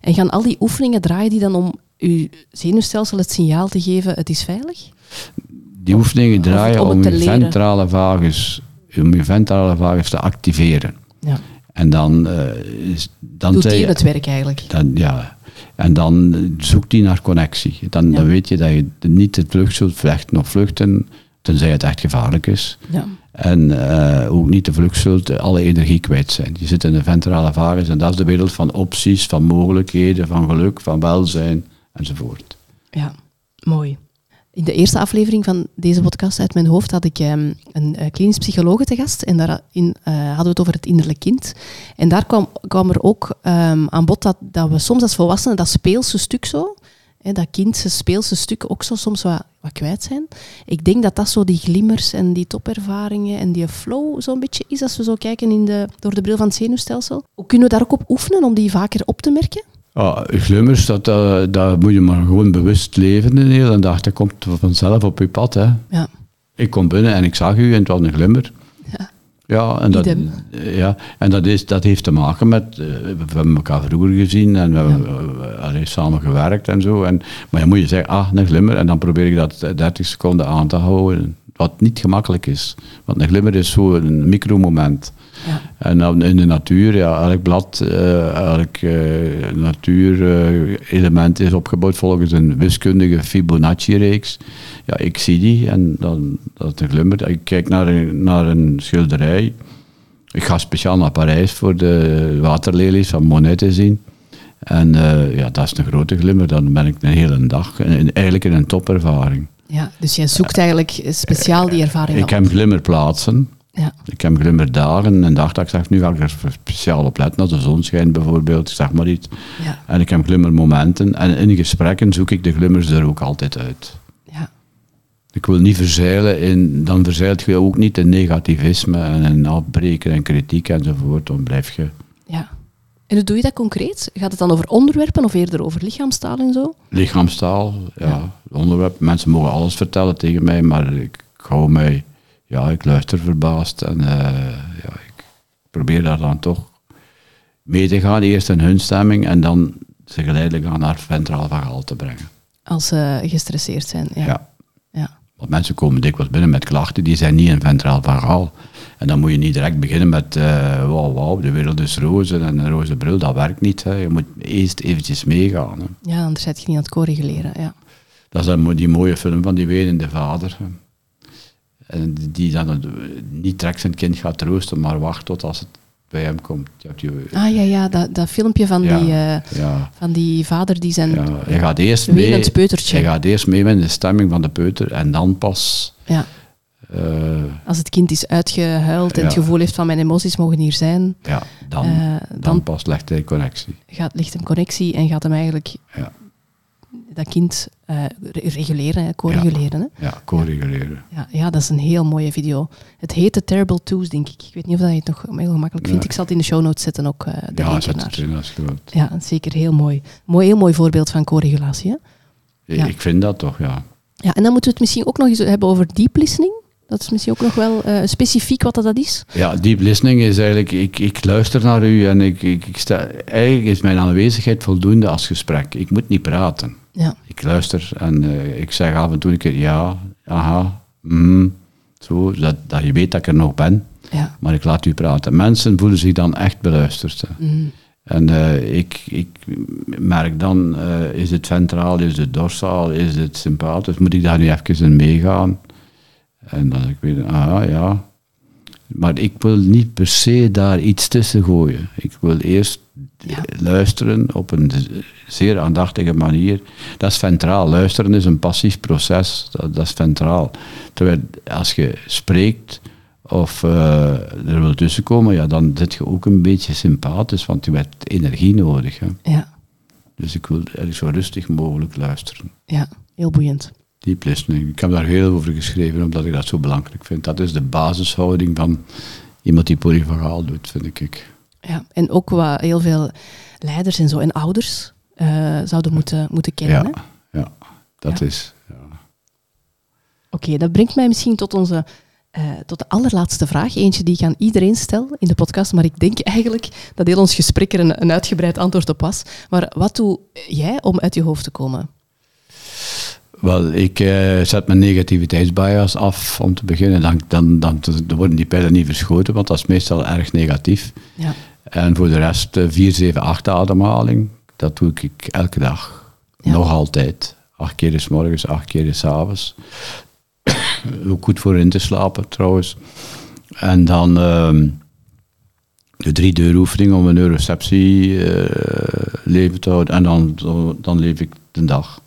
En gaan al die oefeningen draaien die dan om je zenuwstelsel het signaal te geven, het is veilig? Die oefeningen draaien om het je ventrale vagus, om je ventrale vagus te activeren. Ja. En dan, is, dan Doet die het werk eigenlijk? Dan, ja. En dan zoekt die naar connectie. Dan, Ja. dan weet je dat je niet de vlucht zult vechten of vluchten, tenzij het echt gevaarlijk is. Ja. En eh, ook niet de vlucht zult alle energie kwijt zijn. Je zit in de ventrale vagus en dat is de wereld van opties, van mogelijkheden, van geluk, van welzijn enzovoort. Ja, mooi. In de eerste aflevering van deze podcast uit mijn hoofd had ik ehm, een eh, klinisch psycholoog te gast. En daarin eh, hadden we het over het innerlijk kind. En daar kwam, kwam er ook ehm, aan bod dat, dat we soms als volwassenen dat speelse stuk zo, hè, dat kindse speelse stuk ook zo soms wat, wat kwijt zijn. Ik denk dat dat zo die glimmers en die topervaringen en die flow zo'n beetje is als we zo kijken in de, door de bril van het zenuwstelsel. Hoe kunnen we daar ook op oefenen om die vaker op te merken? Ah, glimmers, dat, eh, dat moet je maar gewoon bewust leven de hele dag. Dat komt vanzelf op je pad. Hè. Ja. Ik kom binnen en ik zag u en het was een glimmer. Ja. En dat, Idem. ja, en dat, is, dat heeft te maken met, eh, we hebben elkaar vroeger gezien en we hebben allee, samen gewerkt en zo. En, maar je moet je zeggen, ah, een glimmer, en dan probeer ik dat eh, 30 seconden aan te houden. Wat niet gemakkelijk is. Want een glimmer is zo een micromoment. En dan in de natuur, ja, elk blad, eh, elk eh, natuurelement is opgebouwd volgens een wiskundige Fibonacci-reeks. Ja, ik zie die en dan, dat is een glimmer. Ik kijk naar een, naar een schilderij. Ik ga speciaal naar Parijs voor de waterlelies van Monet te zien. En eh, ja, dat is een grote glimmer. Dan ben ik een hele dag, en, eigenlijk in een topervaring. ja, dus jij zoekt eigenlijk speciaal die ervaring Ik op. heb glimmerplaatsen. Ja. Ik heb glimmerdagen. Een dag dat ik zeg, nu ga ik er speciaal op letten. Als de zon schijnt bijvoorbeeld, ik zeg maar iets. Ja. En ik heb glimmermomenten. En in gesprekken zoek ik de glimmers er ook altijd uit. Ja. Ik wil niet verzeilen in, dan verzeilt je ook niet in negativisme en in afbreken en kritiek enzovoort. Dan blijf je ja. En hoe doe je dat concreet? Gaat het dan over onderwerpen of eerder over lichaamstaal en zo? lichaamstaal, ja, Ja. onderwerp. Mensen mogen alles vertellen tegen mij, maar ik hou mij, ja, ik luister verbaasd en eh, ja, ik probeer daar dan toch mee te gaan. Eerst in hun stemming en dan ze geleidelijk aan naar ventraal verhaal te brengen. Als ze gestresseerd zijn. Ja. Ja. Ja. Want mensen komen dikwijls binnen met klachten, die zijn niet in ventraal verhaal. En dan moet je niet direct beginnen met, eh wauw, wauw, de wereld is roze en een roze bril, dat werkt niet. Hè. Je moet eerst eventjes meegaan. Hè. Ja, anders zit je niet aan het co-reguleren. Ja. Dat is dan die mooie film van die wenende vader. En die dan het- niet direct zijn kind gaat troosten, maar wacht tot als het bij hem komt. Die, Ah ja, ja dat, dat filmpje van, Ja. die, eh, ja, van die vader die zijn ja, je gaat eerst mee. peutertje. Je gaat eerst mee met de stemming van de peuter en dan pas. Ja. eh, Als het kind is uitgehuild en het gevoel heeft van mijn emoties mogen hier zijn, ja, dan, eh, dan, dan pas legt hij connectie. gaat, ligt hem connectie en gaat hem eigenlijk Ja. Dat kind eh, re- reguleren, co-reguleren. hè. Ja, co-reguleren. Ja, ja, dat is een heel mooie video. Het heet The Terrible Twos, denk ik. Ik weet niet of dat je het nog heel gemakkelijk vindt. Ja. Ik zal het in de show notes zetten ook, eh de Ja, zet het in als. Ja, zeker heel mooi. mooi. Heel mooi voorbeeld van co-regulatie. Ja. Ik vind dat toch, ja. Ja, en dan moeten we het misschien ook nog eens hebben over deep listening. Dat is misschien ook nog wel eh, specifiek wat dat is. Ja, deep listening is eigenlijk, ik, ik luister naar u en ik, ik, ik sta, eigenlijk is mijn aanwezigheid voldoende als gesprek. Ik moet niet praten. Ja, Ik luister en eh, ik zeg af en toe een keer ja, aha, mm, zo, dat, dat je weet dat ik er nog ben, ja. maar ik laat u praten. Mensen voelen zich dan echt beluisterd. Mhm. En eh, ik, ik merk dan, eh, is het ventraal, is het dorsaal, is het sympathisch, moet ik daar nu even in meegaan? En dan ik weet, ah ja. Maar ik wil niet per se daar iets tussen gooien. Ik wil eerst Ja. luisteren op een zeer aandachtige manier. Dat is ventraal. Luisteren is een passief proces. Dat, dat is ventraal. Terwijl als je spreekt of eh, er wil tussenkomen, ja, dan zit je ook een beetje sympathisch, want je hebt energie nodig. Hè. Ja, Dus ik wil eigenlijk zo rustig mogelijk luisteren. ja, heel boeiend. Deep listening. Ik heb daar heel over geschreven, omdat ik dat zo belangrijk vind. Dat is de basishouding van iemand die polyvagaal doet, vind ik. Ja, en ook wat heel veel leiders en zo en ouders eh, zouden moeten, moeten kennen. hè? Ja, ja dat Ja. is. Ja. Oké, dat brengt mij misschien tot onze eh, tot de allerlaatste vraag. Eentje die ik aan iedereen stel in de podcast, maar ik denk eigenlijk dat heel ons gesprek er een, een uitgebreid antwoord op was. Maar wat doe jij om uit je hoofd te komen? Wel, ik eh, zet mijn negativiteitsbias af om te beginnen. Dan, dan, dan, dan worden die pijlen niet verschoten, want dat is meestal erg negatief. Ja, En voor de rest eh, 4, 7, 8 ademhaling. Dat doe ik elke dag. Ja. Nog altijd. Acht keer is morgens, acht keer is avonds. Ook goed voor in te slapen trouwens. En dan ehm, de drie deuroefening om een neuroceptie eh leven te houden. En dan, dan leef ik de dag.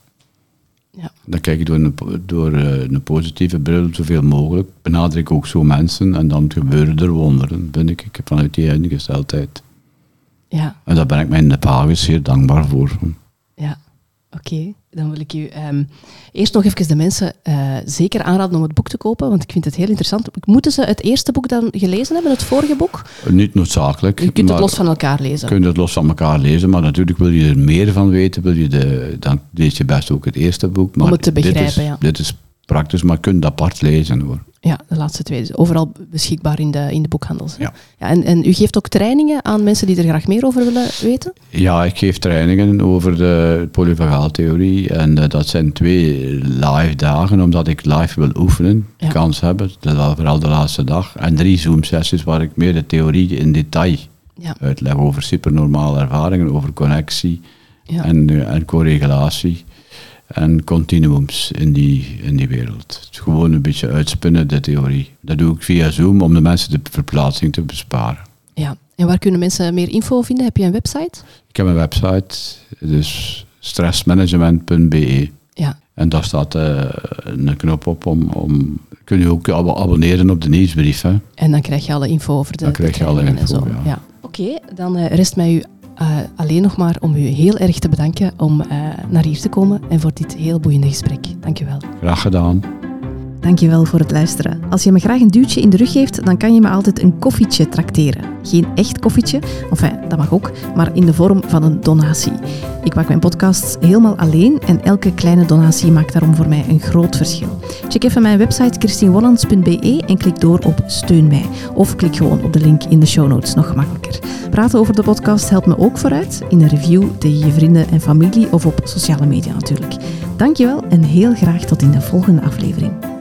Ja, Dan kijk ik door een, door eh, een positieve bril zoveel mogelijk. Benadruk ook zo mensen en dan gebeuren er wonderen, vind ik. Ik heb vanuit die ingesteldheid. ja, En daar ben ik mijn Pagus zeer dankbaar voor. ja. Oké, dan wil ik u ehm, eerst nog even de mensen eh, zeker aanraden om het boek te kopen, want ik vind het heel interessant. Moeten ze het eerste boek dan gelezen hebben, het vorige boek? Niet noodzakelijk. Je kunt het los van elkaar lezen. kun je het los van elkaar lezen, maar natuurlijk wil je er meer van weten. Wil je de, dan lees je best ook het eerste boek. Maar het te dit is- begrijpen, ja. Dit is praktisch, maar je kunt het apart lezen hoor. Ja, de laatste twee. Dus overal beschikbaar in de, in de boekhandels. Ja. ja en, en u geeft ook trainingen aan mensen die er graag meer over willen weten? Ja, ik geef trainingen over de polyvagaaltheorie. En eh, dat zijn twee live dagen, omdat ik live wil oefenen, Ja. kans hebben. Dat is vooral de laatste dag. En drie Zoom-sessies waar ik meer de theorie in detail Ja. uitleg over supernormale ervaringen, over connectie en, en correlatie. En continuums in die, in die wereld. Het is gewoon een beetje uitspinnen, de theorie. Dat doe ik via Zoom om de mensen de verplaatsing te besparen. ja. En waar kunnen mensen meer info vinden? Heb je een website? Ik heb een website, dus stressmanagement.be. Ja. En daar staat eh, een knop op om, om... Kun je ook abo- abonneren op de nieuwsbrief, hè. En dan krijg je alle info over de Dan krijg je alle en info, zo. ja. Oké, dan eh, rest mij u eh, alleen nog maar om u heel erg te bedanken om eh, naar hier te komen en voor dit heel boeiende gesprek. Dank u wel. Graag gedaan. Dankjewel voor het luisteren. Als je me graag een duwtje in de rug geeft, dan kan je me altijd een koffietje trakteren. Geen echt koffietje, enfin, dat mag ook, maar in de vorm van een donatie. Ik maak mijn podcasts helemaal alleen en elke kleine donatie maakt daarom voor mij een groot verschil. Check even mijn website christienwollands.be en klik door op Steun mij. Of klik gewoon op de link in de show notes, nog gemakkelijker. Praten over de podcast helpt me ook vooruit, in een review tegen je vrienden en familie of op sociale media natuurlijk. Dankjewel en heel graag tot in de volgende aflevering.